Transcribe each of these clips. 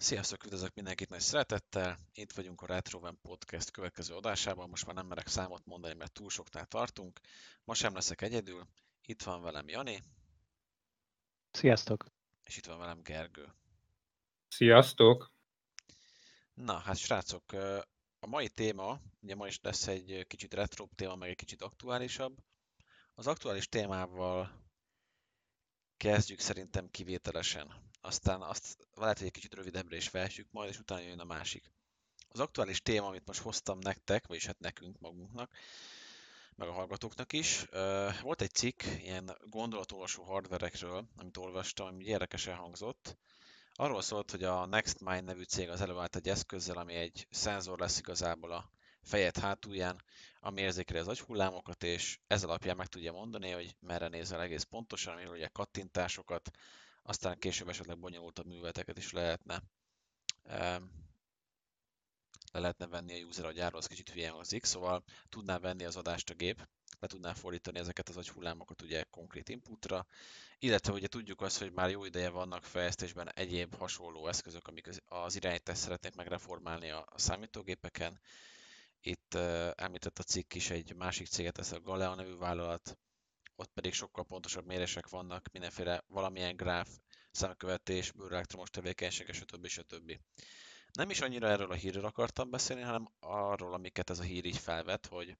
Sziasztok, üdvözlök mindenkit nagy szeretettel. Itt vagyunk a Retroven Podcast következő adásában. Most már nem merek számot mondani, mert túl soknál tartunk. Ma sem leszek egyedül. Itt van velem Jani. Sziasztok. És itt van velem Gergő. Sziasztok. Na, hát srácok, a mai téma, ugye ma is lesz egy kicsit retro téma, meg egy kicsit aktuálisabb. Az aktuális témával kezdjük szerintem kivételesen aztán azt lehet, hogy egy kicsit rövidebbre is felsük majd, és utána jön a másik. Az aktuális téma, amit most hoztam nektek, vagyis hát nekünk magunknak, meg a hallgatóknak is. Volt egy cikk ilyen gondolatolvasó hardverekről, amit olvastam, ami érdekesen hangzott. Arról szólt, hogy a NextMind nevű cég az előállt egy eszközzel, ami egy szenzor lesz igazából a fejed hátulján, ami érzékeli az agyhullámokat, és ez alapján meg tudja mondani, hogy merre nézel egész pontosan, amiről ugye kattintásokat, aztán később esetleg bonyolultabb műveleteket is lehetne le lehetne venni a user agyáról, az kicsit hülyen hangzik, szóval tudná venni az adást a gép, le tudná fordítani ezeket az agyhullámokat ugye konkrét inputra, illetve ugye tudjuk azt, hogy már jó ideje vannak fejlesztésben egyéb hasonló eszközök, amik az irányítást szeretnék megreformálni a számítógépeken. Itt uh, említett a cikk is egy másik céget, ez a Galea nevű vállalat, ott pedig sokkal pontosabb mérések vannak, mindenféle valamilyen gráf, szemkövetés, bőrelektromos tevékenysége, stb. stb. Nem is annyira erről a hírről akartam beszélni, hanem arról, amiket ez a hír így felvet, hogy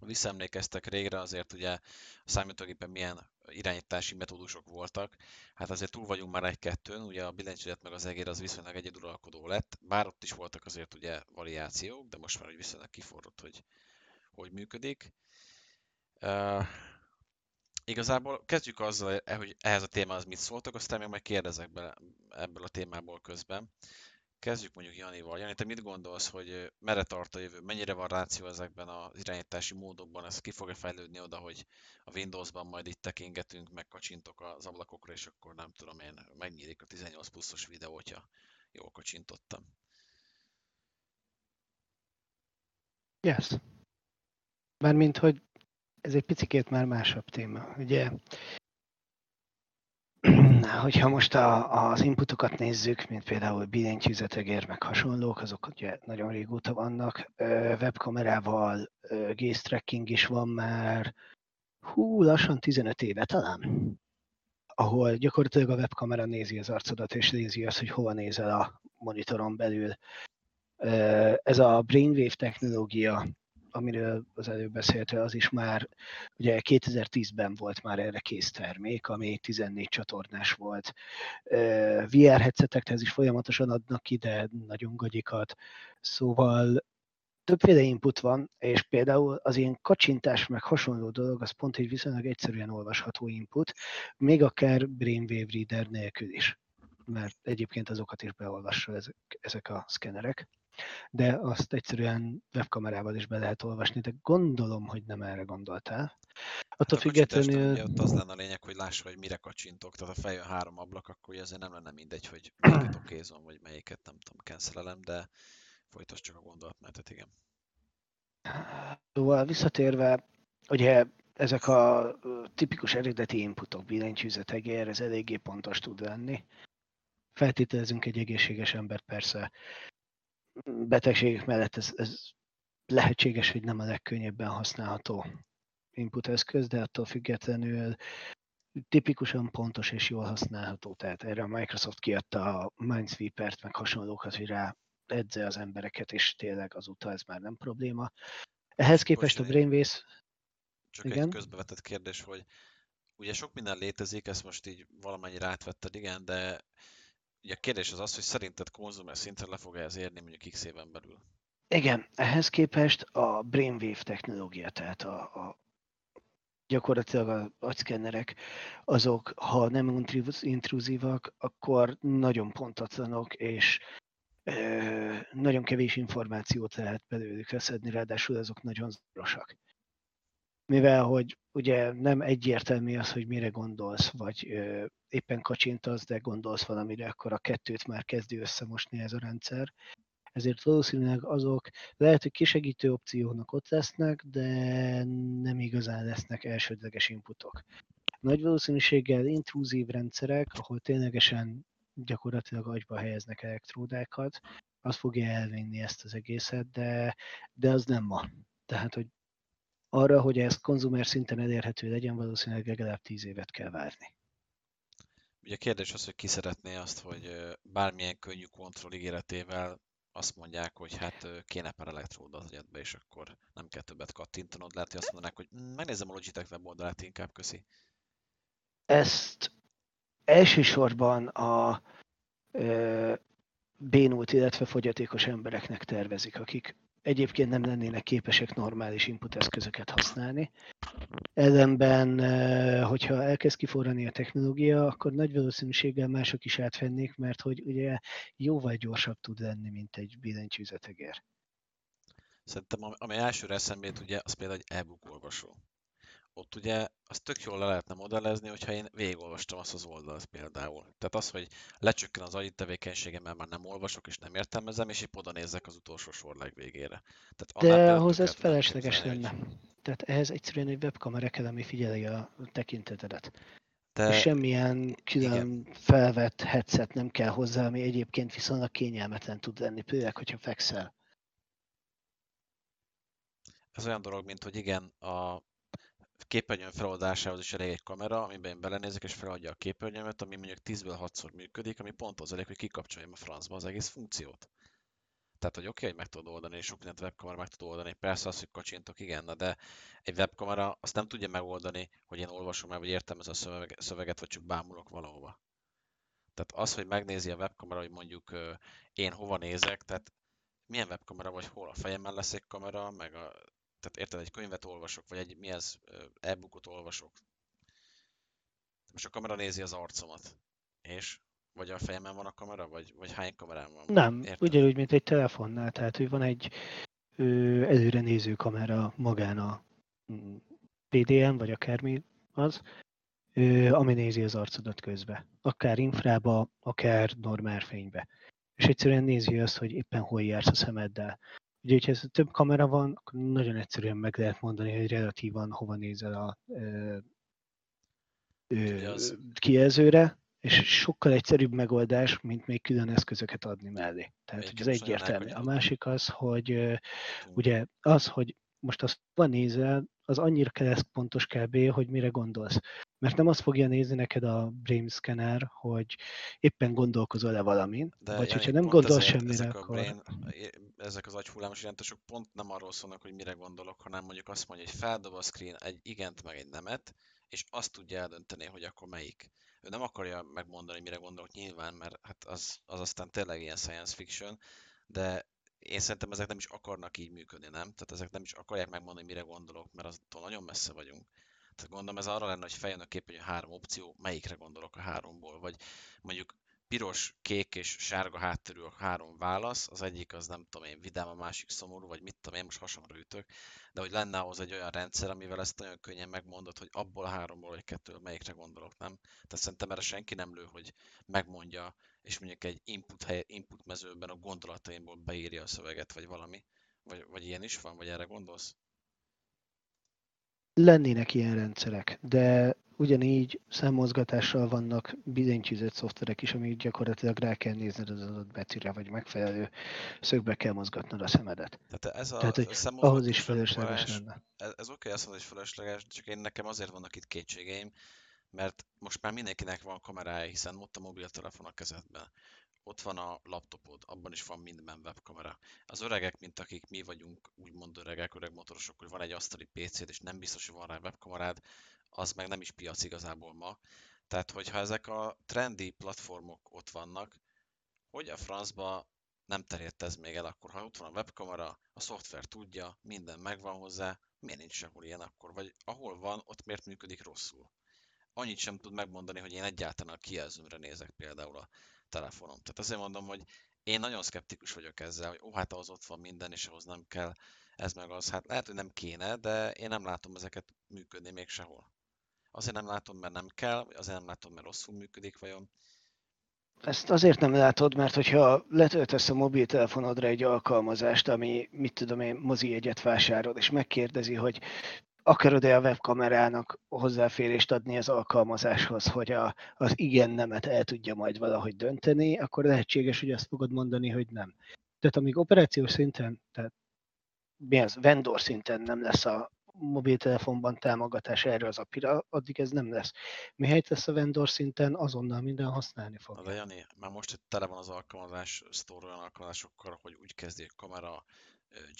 visszaemlékeztek régre, azért ugye a számítógépen milyen irányítási metódusok voltak. Hát azért túl vagyunk már egy-kettőn, ugye a billentyűzet meg az egér az viszonylag egyeduralkodó lett, bár ott is voltak azért ugye variációk, de most már úgy viszonylag kiforrott, hogy hogy működik. Uh, igazából kezdjük azzal, hogy ehhez a témához mit szóltak, aztán még majd kérdezek bele ebből a témából közben. Kezdjük mondjuk Janival. Jani, te mit gondolsz, hogy merre tart a jövő? Mennyire van ráció ezekben az irányítási módokban? Ez ki fog-e fejlődni oda, hogy a Windowsban majd itt tekingetünk, megkacsintok az ablakokra, és akkor nem tudom én, megnyílik a 18 pluszos videó, hogyha jól kacsintottam. Yes. Mármint, hogy ez egy picit már másabb téma. Ugye, hogyha most a, az inputokat nézzük, mint például billentyűzetegér, meg hasonlók, azok ugye nagyon régóta vannak. Webkamerával gaze tracking is van már, hú, lassan 15 éve talán, ahol gyakorlatilag a webkamera nézi az arcodat, és nézi azt, hogy hova nézel a monitoron belül. Ez a brainwave technológia, amiről az előbb beszéltél, az is már, ugye 2010-ben volt már erre kész termék, ami 14 csatornás volt. VR headsetekhez is folyamatosan adnak ki, de nagyon gagyikat. Szóval többféle input van, és például az ilyen kacsintás meg hasonló dolog, az pont egy viszonylag egyszerűen olvasható input, még akár Brainwave Reader nélkül is, mert egyébként azokat is beolvassa ezek, ezek a szkenerek de azt egyszerűen webkamerával is be lehet olvasni, de gondolom, hogy nem erre gondoltál. Attól hát függetlenül... Ugye ott az lenne a lényeg, hogy lássa, hogy mire kacsintok, tehát ha feljön három ablak, akkor azért nem lenne mindegy, hogy melyiket okézom, vagy melyiket nem tudom, cancelelem, de folytasd csak a gondolatmenetet, igen. Szóval visszatérve, ugye ezek a tipikus eredeti inputok, billentyűzet, egér, ez eléggé pontos tud lenni. Feltételezünk egy egészséges embert persze betegségek mellett ez, ez lehetséges, hogy nem a legkönnyebben használható input eszköz, de attól függetlenül tipikusan pontos és jól használható. Tehát erre a Microsoft kiadta a Minesweeper-t, meg hasonlókat, hogy rá edze az embereket, és tényleg azóta ez már nem probléma. Ehhez képest a Brainwaves... Csak igen? egy közbevetett kérdés, hogy ugye sok minden létezik, ezt most így valamennyire átvetted, igen, de Ugye a kérdés az az, hogy szerinted konzumer szintre le fog ez érni mondjuk x éven belül? Igen, ehhez képest a Brainwave technológia, tehát a, a gyakorlatilag a agyszkennerek, azok, ha nem intruzívak, akkor nagyon pontatlanok, és ö, nagyon kevés információt lehet belőlük leszedni, ráadásul azok nagyon zavarosak mivel hogy ugye nem egyértelmű az, hogy mire gondolsz, vagy ö, éppen kacsintasz, de gondolsz valamire, akkor a kettőt már kezdi összemosni ez a rendszer. Ezért valószínűleg azok lehet, hogy kisegítő opciónak ott lesznek, de nem igazán lesznek elsődleges inputok. Nagy valószínűséggel intrúzív rendszerek, ahol ténylegesen gyakorlatilag agyba helyeznek elektródákat, az fogja elvinni ezt az egészet, de, de az nem ma. Tehát, hogy arra, hogy ez konzumer szinten elérhető legyen, valószínűleg legalább 10 évet kell várni. Ugye a kérdés az, hogy ki szeretné azt, hogy bármilyen könnyű kontroll ígéretével azt mondják, hogy hát kéne pár elektróda az agyadba, és akkor nem kell többet kattintanod. Lehet, hogy azt mondanák, hogy hm, megnézem a Logitech weboldalát inkább, köszi. Ezt elsősorban a ö, bénult, illetve fogyatékos embereknek tervezik, akik egyébként nem lennének képesek normális input eszközöket használni. Ellenben, hogyha elkezd kiforrani a technológia, akkor nagy valószínűséggel mások is átvennék, mert hogy ugye jóval gyorsabb tud lenni, mint egy billentyűzetegér. Szerintem ami elsőre eszembe ugye, az például egy e-book olvasó ott ugye azt tök jól le lehetne modellezni, hogyha én végigolvastam azt az oldalt például. Tehát az, hogy lecsökken az agyi tevékenységem, mert már nem olvasok és nem értelmezem, és épp oda nézzek az utolsó sor legvégére. Tehát De ahhoz ez felesleges lenne. Hogy... Tehát ehhez egyszerűen egy webkamera kell, ami figyeli a tekintetedet. De... És semmilyen külön Igen. felvett headset nem kell hozzá, ami egyébként viszonylag kényelmetlen tud lenni, főleg, hogyha fekszel. Ez olyan dolog, mint hogy igen, a képernyőn feloldásához is elég egy kamera, amiben én belenézek és feladja a képernyőmet, ami mondjuk 10-ből 6-szor működik, ami pont az elég, hogy kikapcsoljam a francba az egész funkciót. Tehát, hogy oké, okay, hogy meg tudod oldani, és sok mindent webkamera meg tud oldani. Persze az, hogy kacsintok, igen, de egy webkamera azt nem tudja megoldani, hogy én olvasom el, vagy értelmezem a szöveget, vagy csak bámulok valahova. Tehát az, hogy megnézi a webkamera, hogy mondjuk én hova nézek, tehát milyen webkamera vagy hol a fejemmel lesz egy kamera, meg a tehát érted, egy könyvet olvasok, vagy egy mi ez, e-bookot olvasok. Most a kamera nézi az arcomat. És? Vagy a fejemen van a kamera, vagy, vagy hány kamerám van? Nem, érted? ugyanúgy, mint egy telefonnál. Tehát, hogy van egy ö, előre néző kamera magán a mm, PDM, vagy akármi az, ö, ami nézi az arcodat közbe. Akár infrába, akár normál fénybe. És egyszerűen nézi azt, hogy éppen hol jársz a szemeddel. Ugye, hogyha ez több kamera van, akkor nagyon egyszerűen meg lehet mondani, hogy relatívan hova nézel a ö, ö, kijelzőre, és sokkal egyszerűbb megoldás, mint még külön eszközöket adni mellé. Tehát hogy ez egyértelmű. A másik az, hogy ugye az, hogy most azt van nézel, az annyira kell pontos kb., hogy mire gondolsz. Mert nem azt fogja nézni neked a brain scanner, hogy éppen gondolkozol-e valamin, De vagy hogyha nem gondolsz semmire, ezek akkor... Brain, ezek az agyhullámos jelentősök pont nem arról szólnak, hogy mire gondolok, hanem mondjuk azt mondja, hogy feldob a screen egy igent meg egy nemet, és azt tudja eldönteni, hogy akkor melyik. Ő nem akarja megmondani, mire gondolok nyilván, mert hát az, az aztán tényleg ilyen science fiction, de én szerintem ezek nem is akarnak így működni, nem? Tehát ezek nem is akarják megmondani, mire gondolok, mert aztól nagyon messze vagyunk. Tehát gondolom ez arra lenne, hogy feljön a képen, hogy három opció, melyikre gondolok a háromból, vagy mondjuk piros, kék és sárga hátterű a három válasz, az egyik az nem tudom én vidám, a másik szomorú, vagy mit tudom én, most hasonlóra ütök, de hogy lenne ahhoz egy olyan rendszer, amivel ezt nagyon könnyen megmondod, hogy abból a háromból vagy kettőből melyikre gondolok, nem? Tehát szerintem erre senki nem lő, hogy megmondja, és mondjuk egy input, hely, input mezőben a gondolataimból beírja a szöveget, vagy valami. Vagy, vagy ilyen is van, vagy erre gondolsz? Lennének ilyen rendszerek, de ugyanígy szemmozgatással vannak billentyűzött szoftverek is, amik gyakorlatilag rá kell nézned az adott betűre, vagy megfelelő szögbe kell mozgatnod a szemedet. Tehát ez a, Tehát, hogy ahhoz is felesleges lenne. Ez, ez oké, okay, hogy felesleges, csak én nekem azért vannak itt kétségeim, mert most már mindenkinek van kamerája, hiszen ott a mobiltelefon a kezedben. Ott van a laptopod, abban is van minden webkamera. Az öregek, mint akik mi vagyunk, úgymond öregek, öreg motorosok, hogy van egy asztali PC-d, és nem biztos, hogy van rá webkamerád, az meg nem is piac igazából ma. Tehát, hogyha ezek a trendi platformok ott vannak, hogy a francba nem terjedt ez még el akkor, ha ott van a webkamera, a szoftver tudja, minden megvan hozzá, miért nincs sehol ilyen akkor? Vagy ahol van, ott miért működik rosszul? Annyit sem tud megmondani, hogy én egyáltalán a kijelzőmre nézek például a telefonom. Tehát azért mondom, hogy én nagyon szkeptikus vagyok ezzel, hogy ó, hát ahhoz ott van minden, és ahhoz nem kell ez meg az. Hát lehet, hogy nem kéne, de én nem látom ezeket működni még sehol. Azért nem látom, mert nem kell, vagy azért nem látom, mert rosszul működik vajon. Ezt azért nem látod, mert hogyha letöltesz a mobiltelefonodra egy alkalmazást, ami, mit tudom én, mozi egyet vásárol, és megkérdezi, hogy akarod-e a webkamerának hozzáférést adni az alkalmazáshoz, hogy a, az igen-nemet el tudja majd valahogy dönteni, akkor lehetséges, hogy azt fogod mondani, hogy nem. Tehát amíg operációs szinten, tehát mi az, vendor szinten nem lesz a mobiltelefonban támogatás erre az apira, addig ez nem lesz. Mihelyt lesz a vendor szinten, azonnal minden használni fog. De Jani, már most itt tele van az alkalmazás, store olyan alkalmazásokkal, hogy úgy kezdi a kamera,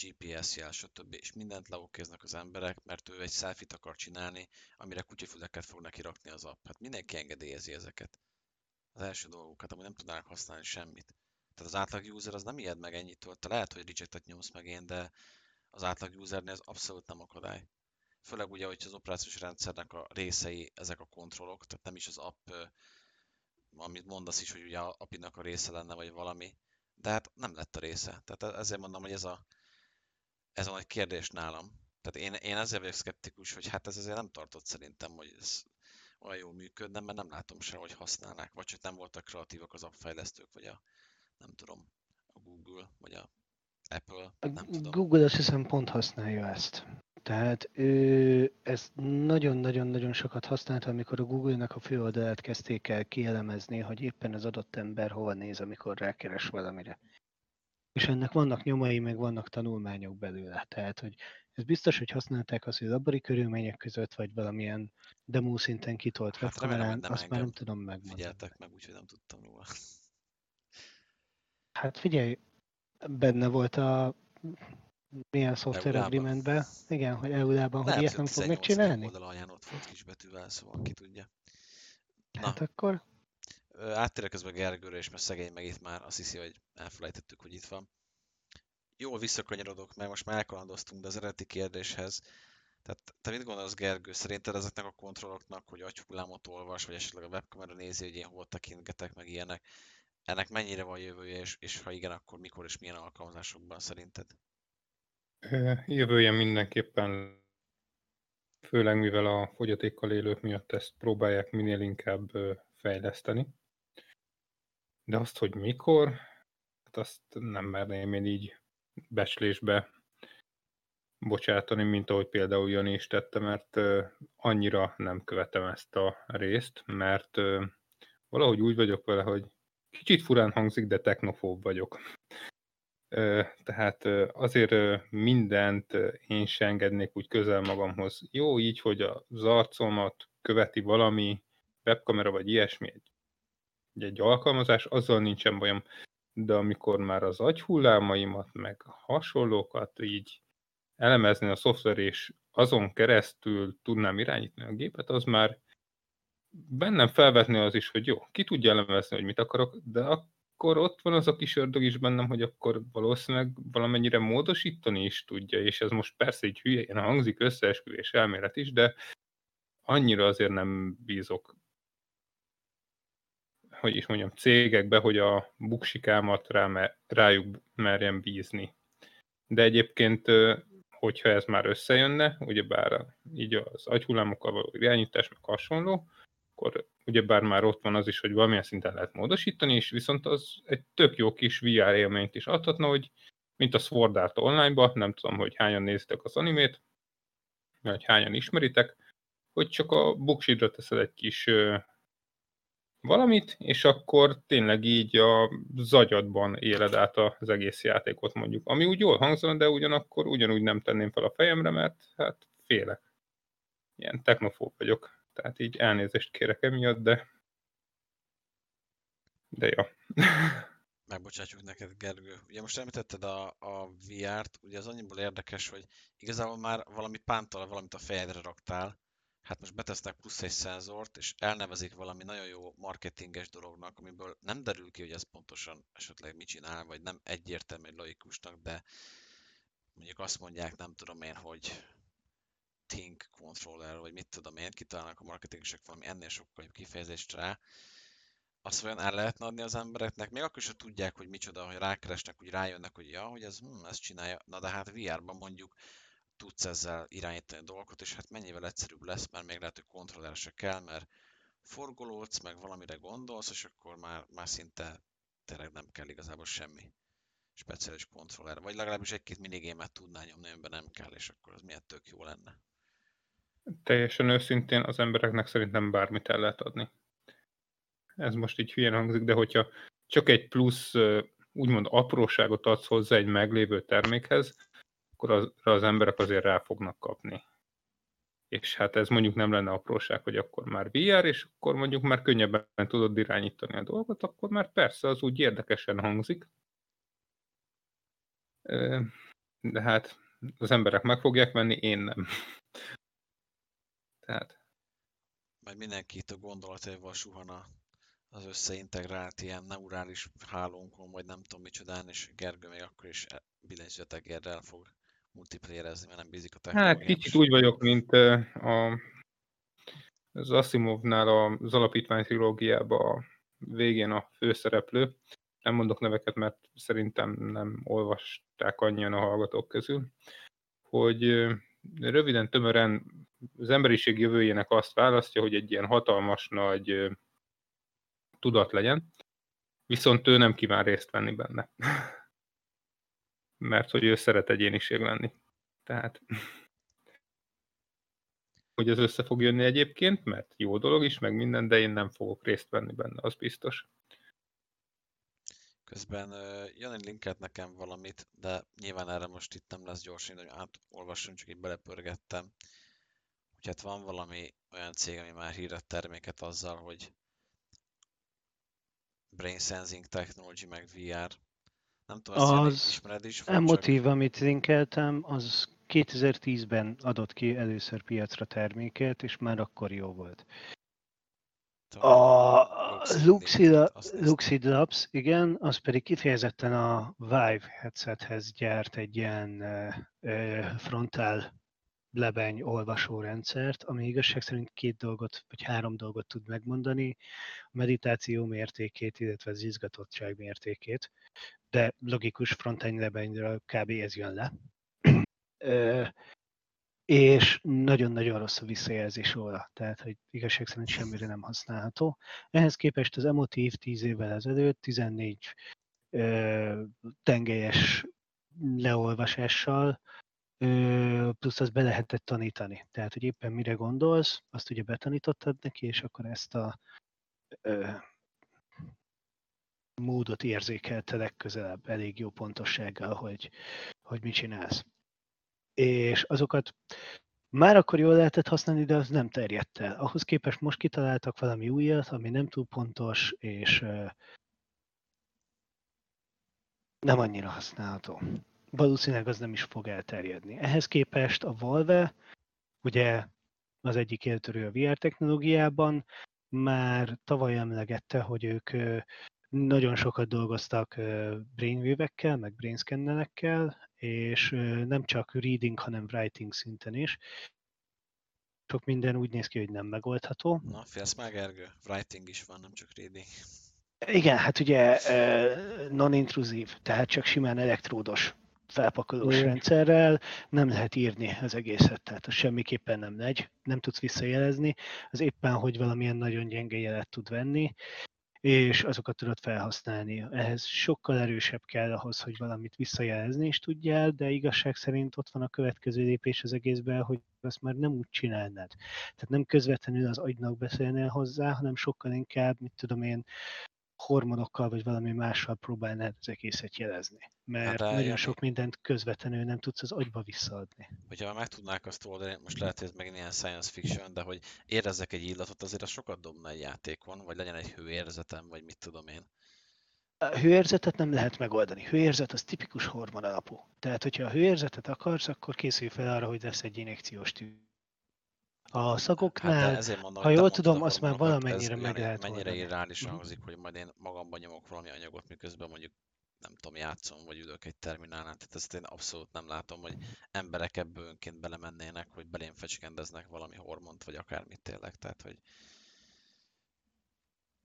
GPS jel, stb. És mindent leokéznek az emberek, mert ő egy selfie akar csinálni, amire kutyafüleket fog neki rakni az app. Hát mindenki engedélyezi ezeket. Az első dolgok, hát amúgy nem tudnának használni semmit. Tehát az átlag user az nem ijed meg ennyitől. Te lehet, hogy rejectet nyomsz meg én, de az átlag usernél ez abszolút nem akadály. Főleg ugye, hogy az operációs rendszernek a részei ezek a kontrollok, tehát nem is az app, amit mondasz is, hogy ugye a apinak a része lenne, vagy valami, de hát nem lett a része. Tehát e-, ezért mondom, hogy ez a, ez a nagy kérdés nálam. Tehát én, én ezért vagyok szkeptikus, hogy hát ez azért nem tartott szerintem, hogy ez olyan jól működne, mert nem látom se, hogy használnák, vagy csak nem voltak kreatívak az appfejlesztők, vagy a, nem tudom, a Google, vagy a Apple, nem tudom. Google azt hiszem pont használja ezt. Tehát ő ezt nagyon-nagyon-nagyon sokat használta, amikor a Google-nak a főoldalát kezdték el kielemezni, hogy éppen az adott ember hova néz, amikor rákeres valamire. És ennek vannak nyomai, meg vannak tanulmányok belőle. Tehát, hogy ez biztos, hogy használták az, hogy labori körülmények között, vagy valamilyen demo szinten kitolt hát webkamerán, azt már nem tudom megmondani. Figyeltek meg, úgyhogy nem tudtam róla. Hát figyelj, benne volt a milyen software agreementben, igen, hogy EU-lában, hogy ilyet nem fog megcsinálni. oldal alján ott volt kisbetűvel, szóval ki tudja. Na. Hát akkor? Áttérek közben Gergőre, és mert szegény meg itt már azt hiszi, hogy elfelejtettük, hogy itt van. Jól visszakanyarodok, mert most már elkalandoztunk, de az eredeti kérdéshez. Tehát te mit gondolsz, Gergő, szerinted ezeknek a kontrolloknak, hogy agyhullámot olvas, vagy esetleg a webkamera nézi, hogy én hol tekintgetek, meg ilyenek, ennek mennyire van jövője, és, és ha igen, akkor mikor és milyen alkalmazásokban szerinted? Jövője mindenképpen, főleg mivel a fogyatékkal élők miatt ezt próbálják minél inkább fejleszteni. De azt, hogy mikor, hát azt nem merném én így becslésbe bocsátani, mint ahogy például Jani is tette, mert annyira nem követem ezt a részt, mert valahogy úgy vagyok vele, hogy kicsit furán hangzik, de technofób vagyok. Tehát azért mindent én se engednék úgy közel magamhoz. Jó így, hogy az arcomat követi valami webkamera vagy ilyesmi, egy, egy alkalmazás, azzal nincsen bajom. De amikor már az agyhullámaimat, meg hasonlókat így elemezni a szoftver, és azon keresztül tudnám irányítani a gépet, az már bennem felvetni az is, hogy jó, ki tudja elemezni, hogy mit akarok, de akkor ott van az a kis ördög is bennem, hogy akkor valószínűleg valamennyire módosítani is tudja, és ez most persze egy hülyén hangzik, összeesküvés elmélet is, de annyira azért nem bízok hogy is mondjam, cégekbe, hogy a buksikámat rá, rájuk merjem bízni. De egyébként, hogyha ez már összejönne, ugyebár így az agyhullámokkal való irányítás, meg hasonló, akkor ugyebár már ott van az is, hogy valamilyen szinten lehet módosítani, és viszont az egy tök jó kis VR élményt is adhatna, hogy mint a Sword Art Online-ba, nem tudom, hogy hányan néztek az animét, vagy hányan ismeritek, hogy csak a buksidra teszed egy kis valamit, és akkor tényleg így a zagyadban éled át az egész játékot mondjuk. Ami úgy jól hangzana, de ugyanakkor ugyanúgy nem tenném fel a fejemre, mert hát félek. Ilyen technofób vagyok. Tehát így elnézést kérek emiatt, de de jó. Megbocsátjuk neked, Gergő. Ugye most említetted a, a VR-t, ugye az annyiból érdekes, hogy igazából már valami pántal valamit a fejedre raktál, hát most betesznek plusz egy szenzort, és elnevezik valami nagyon jó marketinges dolognak, amiből nem derül ki, hogy ez pontosan esetleg mit csinál, vagy nem egyértelmű logikusnak, de mondjuk azt mondják, nem tudom én, hogy Think Controller, vagy mit tudom én, kitalálnak a marketingesek valami ennél sokkal jobb kifejezést rá, azt olyan el lehetne adni az embereknek, még akkor is, hogy tudják, hogy micsoda, hogy rákeresnek, hogy rájönnek, hogy ja, hogy ez, hm, ezt csinálja. Na de hát VR-ban mondjuk tudsz ezzel irányítani dolgokat, és hát mennyivel egyszerűbb lesz, mert még lehet, hogy kontroller se kell, mert forgolódsz, meg valamire gondolsz, és akkor már, már szinte tényleg nem kell igazából semmi speciális kontroller. Vagy legalábbis egy-két minigémet tudnál nyomni, amiben nem kell, és akkor az milyen tök jó lenne. Teljesen őszintén az embereknek szerintem bármit el lehet adni. Ez most így hülyen hangzik, de hogyha csak egy plusz úgymond apróságot adsz hozzá egy meglévő termékhez, akkor az, az emberek azért rá fognak kapni. És hát ez mondjuk nem lenne apróság, hogy akkor már VR, és akkor mondjuk már könnyebben tudod irányítani a dolgot, akkor már persze az úgy érdekesen hangzik. De hát az emberek meg fogják venni, én nem. Tehát. Majd mindenki itt a gondolataival suhan az összeintegrált ilyen neurális hálónkon, vagy nem tudom micsodán, és Gergő még akkor is e- billentyűzetegérrel fog multiplayerezni, mert nem bízik a technológiában. Hát kicsit úgy vagyok, mint a, az Asimovnál az alapítvány trilógiában a végén a főszereplő. Nem mondok neveket, mert szerintem nem olvasták annyian a hallgatók közül, hogy röviden, tömören az emberiség jövőjének azt választja, hogy egy ilyen hatalmas nagy tudat legyen, viszont ő nem kíván részt venni benne. Mert hogy ő szeret egyéniség lenni. Tehát hogy ez össze fog jönni egyébként, mert jó dolog is, meg minden, de én nem fogok részt venni benne, az biztos. Közben Jani linkelt nekem valamit, de nyilván erre most itt nem lesz gyorsan, hogy átolvassam, csak így belepörgettem. Hogy hát van valami olyan cég, ami már híret terméket azzal, hogy Brain Sensing Technology, meg VR. Nem tudom, ezt az ismered is? Emotív, csak... amit linkeltem, az 2010-ben adott ki először piacra terméket, és már akkor jó volt. A Luxid Labs, igen, az pedig kifejezetten a Vive headsethez gyárt egy ilyen frontál lebeny olvasó rendszert, ami igazság szerint két dolgot, vagy három dolgot tud megmondani, a meditáció mértékét, illetve az izgatottság mértékét, de logikus frontend lebenyről kb. ez jön le. és nagyon-nagyon rossz a visszajelzés róla, tehát hogy igazság szerint semmire nem használható. Ehhez képest az emotív 10 évvel ezelőtt 14 ö, tengelyes leolvasással plusz azt be lehetett tanítani. Tehát, hogy éppen mire gondolsz, azt ugye betanítottad neki, és akkor ezt a ö, módot érzékelte legközelebb elég jó pontossággal, hogy, hogy mit csinálsz. És azokat már akkor jól lehetett használni, de az nem terjedt el. Ahhoz képest most kitaláltak valami újat, ami nem túl pontos, és nem annyira használható valószínűleg az nem is fog elterjedni. Ehhez képest a Valve, ugye az egyik éltörő a VR technológiában, már tavaly emlegette, hogy ők nagyon sokat dolgoztak brainwave-ekkel, meg brainscannelekkel, és nem csak reading, hanem writing szinten is. Sok minden úgy néz ki, hogy nem megoldható. Na, félsz már, Gergő? Writing is van, nem csak reading. Igen, hát ugye non-intruzív, tehát csak simán elektródos felpakolós Igen. rendszerrel nem lehet írni az egészet, tehát az semmiképpen nem megy, nem tudsz visszajelezni, az éppen, hogy valamilyen nagyon gyenge jelet tud venni, és azokat tudod felhasználni. Ehhez sokkal erősebb kell ahhoz, hogy valamit visszajelezni is tudjál, de igazság szerint ott van a következő lépés az egészben, hogy azt már nem úgy csinálnád. Tehát nem közvetlenül az agynak beszélnél hozzá, hanem sokkal inkább, mit tudom én, hormonokkal vagy valami mással próbálnád az egészet jelezni. Mert hát, nagyon sok mindent közvetlenül nem tudsz az agyba visszaadni. Hogyha meg tudnák azt oldani, most lehet, hogy ez megint ilyen science fiction, de hogy érezzek egy illatot, azért az sokat dobna egy játékon, vagy legyen egy hőérzetem, vagy mit tudom én. A hőérzetet nem lehet megoldani. Hőérzet az tipikus hormon alapú. Tehát, hogyha a hőérzetet akarsz, akkor készülj fel arra, hogy lesz egy injekciós tű a szagoknál, hát mondom, ha jól tudom, azt már valamennyire meg lehet Mennyire irreális mhm. hangzik, hogy majd én magamban nyomok valami anyagot, miközben mondjuk nem tudom, játszom, vagy ülök egy terminálnál, tehát ezt én abszolút nem látom, hogy emberek ebből önként belemennének, hogy belém fecskendeznek valami hormont, vagy akármit tényleg, tehát hogy...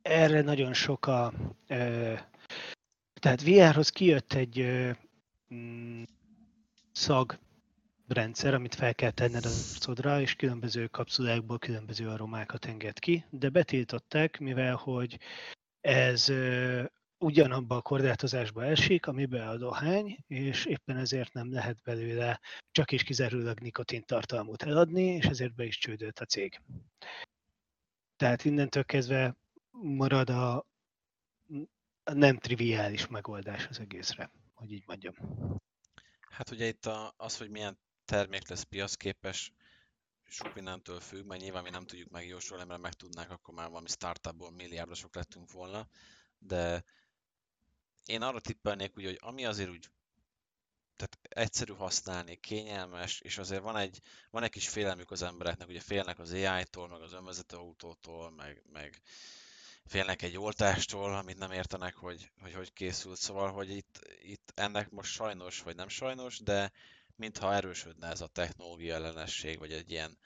Erre nagyon sok a... Ö, tehát VR-hoz kijött egy ö, mm, szag rendszer, amit fel kell tenned az arcodra, és különböző kapszulákból különböző aromákat enged ki, de betiltották, mivel hogy ez ugyanabba a korlátozásba esik, amiben a dohány, és éppen ezért nem lehet belőle csak és kizárólag nikotintartalmút eladni, és ezért be is csődölt a cég. Tehát innentől kezdve marad a nem triviális megoldás az egészre, hogy így mondjam. Hát ugye itt a, az, hogy milyen termék lesz piacképes, sok mindentől függ, mert nyilván mi nem tudjuk megjósolni, mert meg tudnánk, akkor már valami startupból milliárdosok lettünk volna, de én arra tippelnék úgy, hogy ami azért úgy tehát egyszerű használni, kényelmes, és azért van egy, van egy kis félelmük az embereknek, ugye félnek az AI-tól, meg az önvezető autótól, meg, meg félnek egy oltástól, amit nem értenek, hogy hogy, hogy készült. Szóval, hogy itt, itt ennek most sajnos, vagy nem sajnos, de mintha erősödne ez a technológia ellenesség, vagy egy ilyen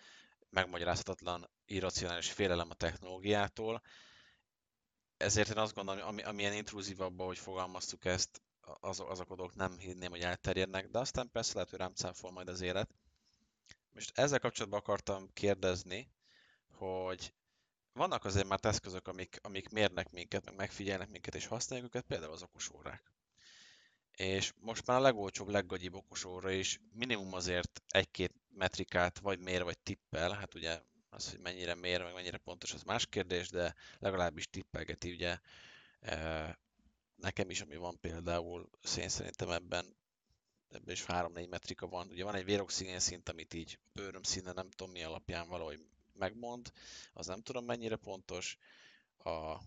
megmagyarázhatatlan, irracionális félelem a technológiától. Ezért én azt gondolom, ami, amilyen intrúzívabb, hogy fogalmaztuk ezt, az, azok a dolgok nem hinném, hogy elterjednek, de aztán persze lehet, hogy rám cáfol majd az élet. Most ezzel kapcsolatban akartam kérdezni, hogy vannak azért már eszközök, amik, amik mérnek minket, meg megfigyelnek minket, és használjuk őket, például az okos órák. És most már a legolcsóbb, leggagyibb okos óra is minimum azért egy-két metrikát vagy mér, vagy tippel, hát ugye az, hogy mennyire mér, meg mennyire pontos, az más kérdés, de legalábbis tippelgeti ugye e, nekem is, ami van például, szén szerintem ebben ebben is 3-4 metrika van. Ugye van egy véroxigén szint, amit így bőröm színe, nem tudom mi alapján valahogy megmond, az nem tudom mennyire pontos. A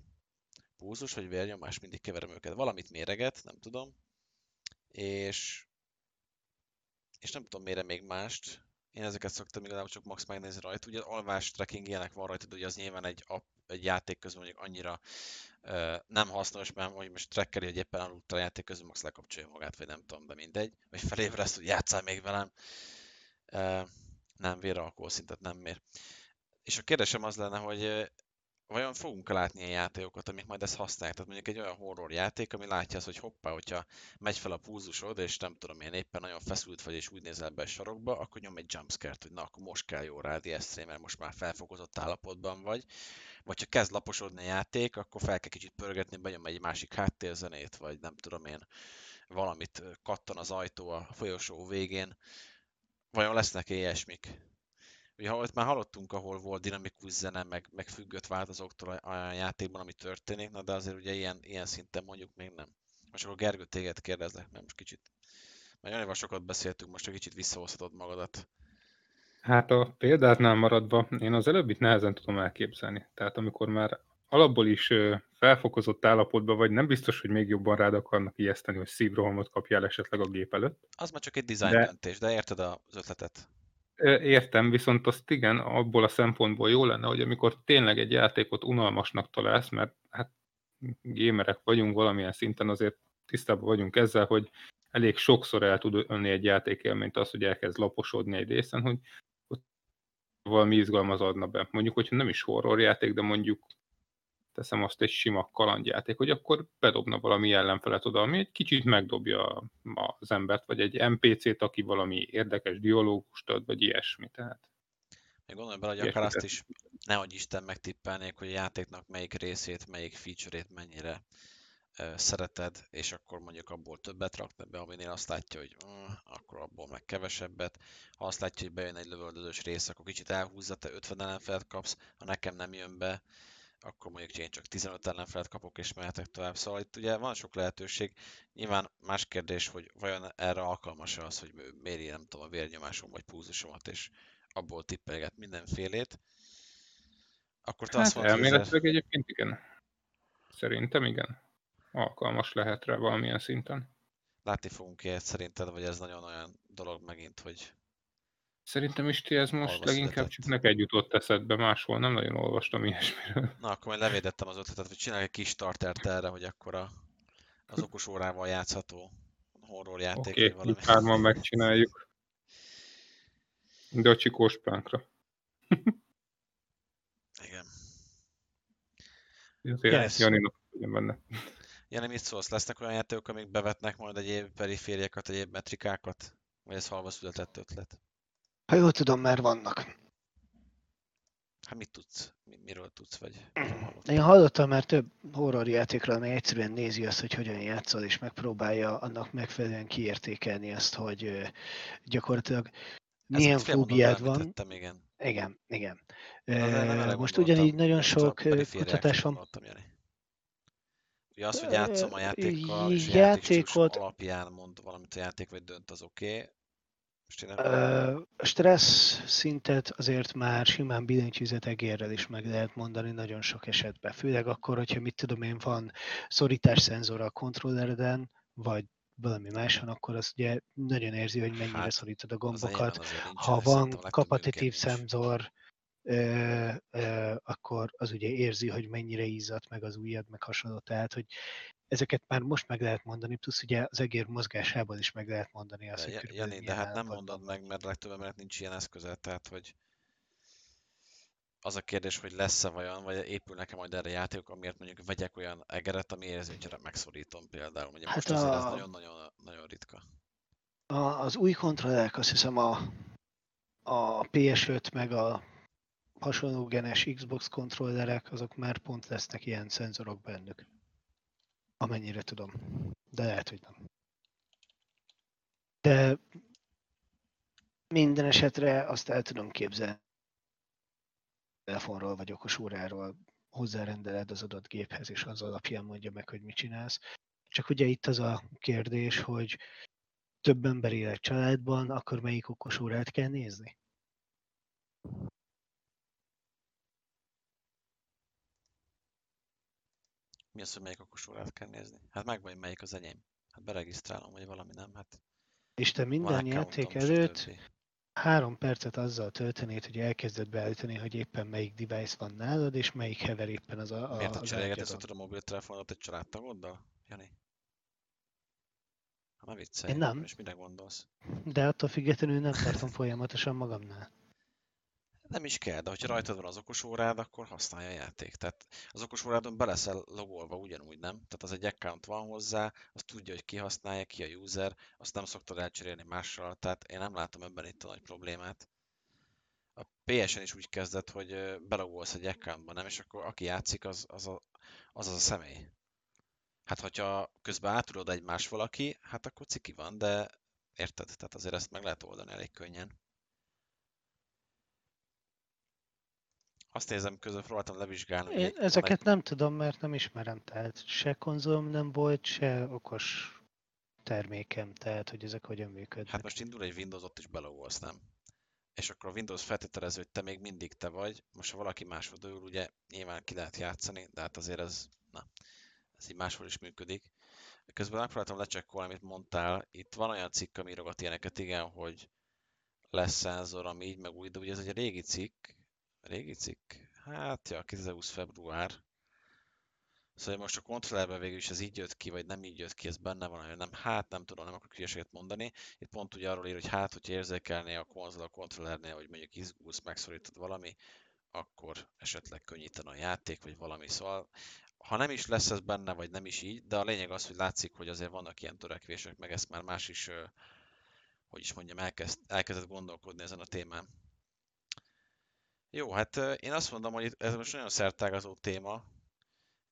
púzus vagy vérnyomás, mindig keverem őket. Valamit méreget, nem tudom. És, és nem tudom mére még mást. Én ezeket szoktam igazából csak max megnézni rajta. Ugye alvás tracking ilyenek van rajta, de ugye az nyilván egy, app, egy játék közben mondjuk annyira uh, nem hasznos, mert hogy most trackeri, hogy éppen aludta a játék közben max lekapcsolja magát, vagy nem tudom, de mindegy. Vagy felébreszt, hogy játszál még velem. Uh, nem, véralkohol szintet nem mér. És a kérdésem az lenne, hogy vajon fogunk látni ilyen játékokat, amik majd ezt használják? Tehát mondjuk egy olyan horror játék, ami látja azt, hogy hoppá, hogyha megy fel a púzusod, és nem tudom, én éppen nagyon feszült vagy, és úgy nézel be a sarokba, akkor nyom egy jumpscare-t, hogy na, akkor most kell jó rád ijeszteni, mert most már felfokozott állapotban vagy. Vagy ha kezd laposodni a játék, akkor fel kell kicsit pörgetni, benyom egy másik háttérzenét, vagy nem tudom én, valamit kattan az ajtó a folyosó végén. Vajon lesznek ilyesmik? Ugye ott már hallottunk, ahol volt dinamikus zene, meg, meg függött változóktól a, a játékban, ami történik, na de azért ugye ilyen, ilyen szinten mondjuk még nem. Most akkor Gergő téged kérdezlek, mert most kicsit, mert olyan sokat beszéltünk, most egy kicsit visszahozhatod magadat. Hát a példátnál maradva, én az előbbit nehezen tudom elképzelni. Tehát amikor már alapból is felfokozott állapotban vagy, nem biztos, hogy még jobban rád akarnak ijeszteni, hogy szívrohamot kapjál esetleg a gép előtt. Az már csak egy design de... döntés, de érted az ötletet? Értem, viszont azt igen, abból a szempontból jó lenne, hogy amikor tényleg egy játékot unalmasnak találsz, mert hát gémerek vagyunk valamilyen szinten, azért tisztában vagyunk ezzel, hogy elég sokszor el tud önni egy játékélményt az, hogy elkezd laposodni egy részen, hogy valami izgalmas adna be. Mondjuk, hogyha nem is horrorjáték, de mondjuk teszem azt egy sima kalandjáték, hogy akkor bedobna valami ellenfelet oda, ami egy kicsit megdobja az embert, vagy egy NPC-t, aki valami érdekes dialógust ad, vagy ilyesmi. Tehát. Még gondolj bele, hogy akár azt is, nehogy Isten megtippelnék, hogy a játéknak melyik részét, melyik feature-ét mennyire uh, szereted, és akkor mondjuk abból többet rakna be, aminél azt látja, hogy uh, akkor abból meg kevesebbet. Ha azt látja, hogy bejön egy lövöldözős rész, akkor kicsit elhúzza, te 50 ellenfelet kapsz, ha nekem nem jön be, akkor mondjuk én csak 15 ellenfelet kapok és mehetek tovább. Szóval itt ugye van sok lehetőség. Nyilván más kérdés, hogy vajon erre alkalmas az, hogy méri, nem tudom, a vérnyomásom vagy púzusomat, és abból tippelget mindenfélét. Akkor te hát azt mondod, elméletileg hogy egyébként igen. Szerintem igen. Alkalmas lehet rá valamilyen szinten. Látni fogunk ilyet szerinted, vagy ez nagyon olyan dolog megint, hogy Szerintem is ti ez most leginkább csak neked jutott eszedbe, máshol nem nagyon olvastam ilyesmiről. Na, akkor majd levédettem az ötletet, hogy csinálj egy kis startert erre, hogy akkor a, az okos órával játszható horror játék. Oké, okay, valami. hárman megcsináljuk. De a csikós pánkra. Igen. yes. Janinak benne. Jani, mit szólsz? Lesznek olyan játékok, amik bevetnek majd egyéb perifériákat, egyéb metrikákat? Vagy ez halva született ötlet? Ha jól tudom, már vannak. Hát mit tudsz? Miről tudsz, vagy Én hallottam már több horror játékról, amely egyszerűen nézi azt, hogy hogyan játszol, és megpróbálja annak megfelelően kiértékelni azt, hogy gyakorlatilag milyen fóbiád van. Tettem, igen. Igen, igen. Na, Most ugyanígy nagyon sok kutatás van. Ugye az, hogy játszom a játékkal, és játékot... alapján mond valamit a játék, vagy dönt, az oké. Okay. Stressz szintet azért már simán billentyűzet egérrel is meg lehet mondani nagyon sok esetben. Főleg akkor, hogyha mit tudom én, van szorítás a kontrollereden, vagy valami máson, akkor az ugye nagyon érzi, hogy mennyire hát, szorítod a gombokat. Ha van kapatitív szenzor, akkor az ugye érzi, hogy mennyire izzadt meg az ujjad, meg hasonló. Tehát, hogy ezeket már most meg lehet mondani, plusz ugye az egér mozgásában is meg lehet mondani azt, de, hogy Jani, de hát nem mondod meg, mert legtöbb embernek nincs ilyen eszköze, tehát hogy az a kérdés, hogy lesz-e vajon, vagy épül nekem majd erre játékok, amiért mondjuk vegyek olyan egeret, ami érzi, hogy megszorítom például. Ugye hát most a... azért ez nagyon-nagyon nagyon ritka. A, az új kontrollerek, azt hiszem a, a PS5 meg a hasonló genes Xbox kontrollerek, azok már pont lesznek ilyen szenzorok bennük. Amennyire tudom. De lehet, hogy nem. De minden esetre azt el tudom képzelni. Telefonról vagy okos óráról hozzárendeled az adott géphez, és az alapján mondja meg, hogy mit csinálsz. Csak ugye itt az a kérdés, hogy több ember él egy családban, akkor melyik okos órát kell nézni? Mi az, hogy melyik okos órát kell nézni? Hát megvan, melyik az enyém. Hát beregisztrálom, vagy valami nem, hát... És te minden játék előtt három percet azzal töltenéd, hogy elkezded beállítani, hogy éppen melyik device van nálad, és melyik hever éppen az a... a Miért a cserélgetesz a mobiltelefonot egy családtagoddal, Jani? Ha ne viccelj, Én nem. és mire gondolsz? De attól függetlenül nem tartom folyamatosan magamnál. Nem is kell, de hogyha rajtad van az okos órád, akkor használja a játék. Tehát az okos órádon be leszel logolva ugyanúgy, nem? Tehát az egy account van hozzá, azt tudja, hogy ki használja, ki a user, azt nem szoktad elcserélni mással, tehát én nem látom ebben itt a nagy problémát. A PSN is úgy kezdett, hogy belogolsz egy accountba, nem? És akkor aki játszik, az az a, az, az a személy. Hát, hogyha közben átudod egymás valaki, hát akkor ciki van, de érted? Tehát azért ezt meg lehet oldani elég könnyen. Azt nézem, közben próbáltam levizsgálni. Én ezeket egy... nem tudom, mert nem ismerem. Tehát se konzolom nem volt, se okos termékem, tehát hogy ezek hogyan működnek. Hát most indul egy Windows, ott is belogolsz, nem? És akkor a Windows feltételező, hogy te még mindig te vagy. Most ha valaki máshol ül, ugye nyilván ki lehet játszani, de hát azért ez, na, ez így máshol is működik. Közben megpróbáltam lecsekkolni, amit mondtál. Itt van olyan cikk, ami írogat ilyeneket, igen, hogy lesz szenzor, ami így meg úgy, de ugye ez egy régi cikk, Régi cikk? Hát, ja, 2020 február. Szóval most a kontrollerben végül is ez így jött ki, vagy nem így jött ki, ez benne van, hogy nem, hát nem tudom, nem akarok hülyeséget mondani. Itt pont ugye arról ír, hogy hát, hogyha érzékelné a konzol a kontrollernél, hogy mondjuk izgulsz, megszorítod valami, akkor esetleg könnyíten a játék, vagy valami. Szóval ha nem is lesz ez benne, vagy nem is így, de a lényeg az, hogy látszik, hogy azért vannak ilyen törekvések, meg ezt már más is, hogy is mondjam, elkezd, elkezdett gondolkodni ezen a témán. Jó, hát én azt mondom, hogy ez most nagyon szertágazó téma,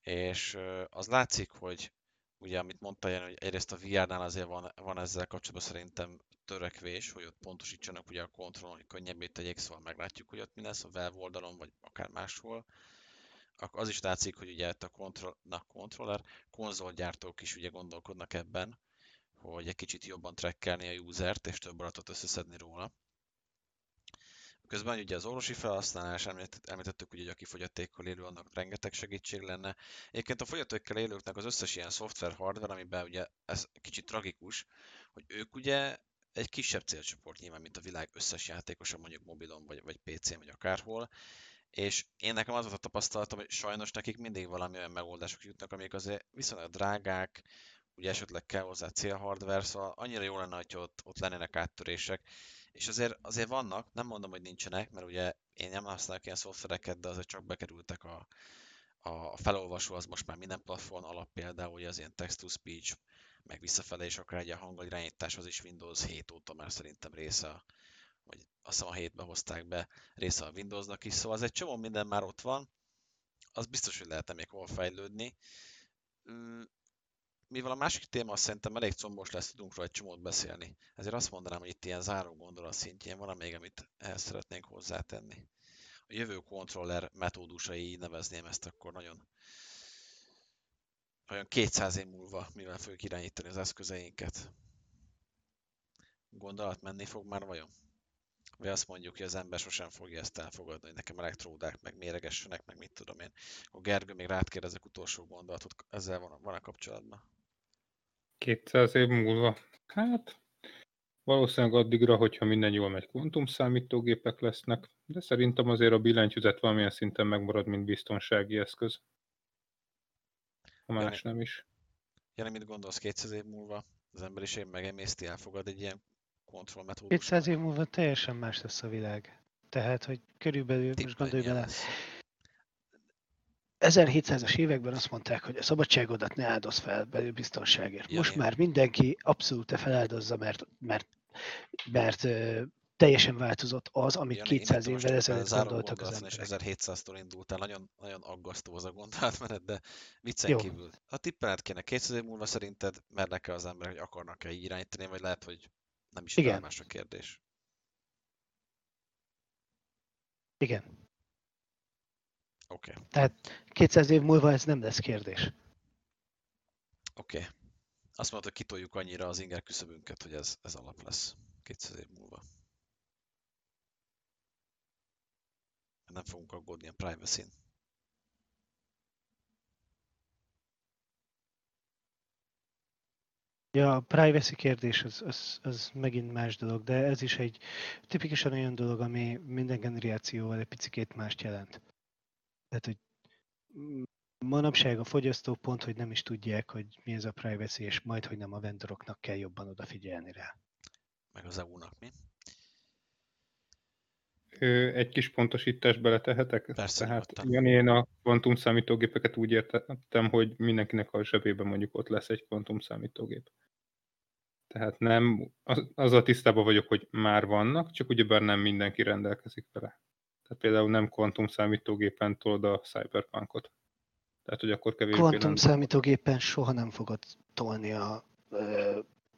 és az látszik, hogy ugye, amit mondta Jan, hogy egyrészt a VR-nál azért van, van ezzel kapcsolatban szerintem törekvés, hogy ott pontosítsanak ugye a kontrollon, hogy könnyebbé tegyék, szóval meglátjuk, hogy ott mi lesz a Valve oldalon, vagy akár máshol. Az is látszik, hogy ugye a kontroll, na, kontroller, konzolgyártók is ugye gondolkodnak ebben, hogy egy kicsit jobban trackelni a usert, és több adatot összeszedni róla. Közben ugye az orvosi felhasználás, említettük, hogy aki fogyatékkal élő, annak rengeteg segítség lenne. Egyébként a fogyatékkal élőknek az összes ilyen szoftver, hardware, amiben ugye ez kicsit tragikus, hogy ők ugye egy kisebb célcsoport nyilván, mint a világ összes játékosa, mondjuk mobilon, vagy, vagy PC-n, vagy akárhol. És én nekem az volt a tapasztalatom, hogy sajnos nekik mindig valami olyan megoldások jutnak, amik azért viszonylag drágák, ugye esetleg kell hozzá célhardware, szóval annyira jó lenne, hogy ott, ott lennének áttörések és azért, azért vannak, nem mondom, hogy nincsenek, mert ugye én nem használok ilyen szoftvereket, de azért csak bekerültek a, a felolvasó, az most már minden platform alap például, ugye az ilyen text-to-speech, meg visszafelé, és akár egy a hangirányítás, az is Windows 7 óta már szerintem része vagy azt hiszem a hétbe hozták be része a Windowsnak is, szóval az egy csomó minden már ott van, az biztos, hogy lehetne még hol fejlődni. Mivel a másik téma szerintem elég combos lesz, tudunk róla egy csomót beszélni. Ezért azt mondanám, hogy itt ilyen záró gondolat szintjén van még, amit ehhez szeretnénk hozzátenni. A jövő kontroller metódusai, nevezném ezt akkor nagyon olyan 200 év múlva mivel fogjuk irányítani az eszközeinket. Gondolat menni fog már vajon? Vagy azt mondjuk, hogy az ember sosem fogja ezt elfogadni, hogy nekem elektródák, meg méregessenek, meg mit tudom én. A Gergő, még rád kérdezek utolsó gondolatot, ezzel van, van a kapcsolatban. 200 év múlva? Hát, valószínűleg addigra, hogyha minden jól megy, kvantumszámítógépek lesznek, de szerintem azért a billentyűzet valamilyen szinten megmarad, mint biztonsági eszköz. Ha más Jani, nem is. Jani, mit gondolsz 200 év múlva? Az emberiség megemészti, elfogad egy ilyen kontrollmetódus. 200 év múlva teljesen más lesz a világ. Tehát, hogy körülbelül, Tippen most gondolj bele, 1700-as években azt mondták, hogy a szabadságodat ne áldoz fel belül biztonságért. Most már mindenki abszolút feláldozza, mert, mert, mert teljesen változott az, amit Jani, 200 évvel ezelőtt gondoltak az emberek. És 1700-tól indultál, nagyon, nagyon aggasztó az a gondolatmenet, de viccen Jó. kívül. Ha tippeled kéne 200 év múlva szerinted mernek-e az emberek, hogy akarnak-e így irányítani, vagy lehet, hogy nem is Igen. más a kérdés. Igen. Oké. Okay. Tehát 200 év múlva ez nem lesz kérdés. Oké. Okay. Azt mondta, hogy kitoljuk annyira az inger küszöbünket, hogy ez, ez alap lesz 200 év múlva. Nem fogunk aggódni a privacy-n. Ja, a privacy kérdés az, az, az megint más dolog, de ez is egy tipikusan olyan dolog, ami minden generációval egy picit mást jelent. Tehát, hogy manapság a fogyasztók pont, hogy nem is tudják, hogy mi ez a privacy, és majd, hogy nem a vendoroknak kell jobban odafigyelni rá. Meg az EU-nak, mi? Egy kis pontosítást beletehetek? Persze, Tehát Jani, én a kvantum számítógépeket úgy értettem, hogy mindenkinek a zsebében mondjuk ott lesz egy kvantum számítógép. Tehát nem, az, azzal tisztában vagyok, hogy már vannak, csak ugyebár nem mindenki rendelkezik vele. Tehát például nem kvantum számítógépen tolod a cyberpunkot. Tehát, hogy akkor kevésbé Kvantum számítógépen soha nem fogod tolni a,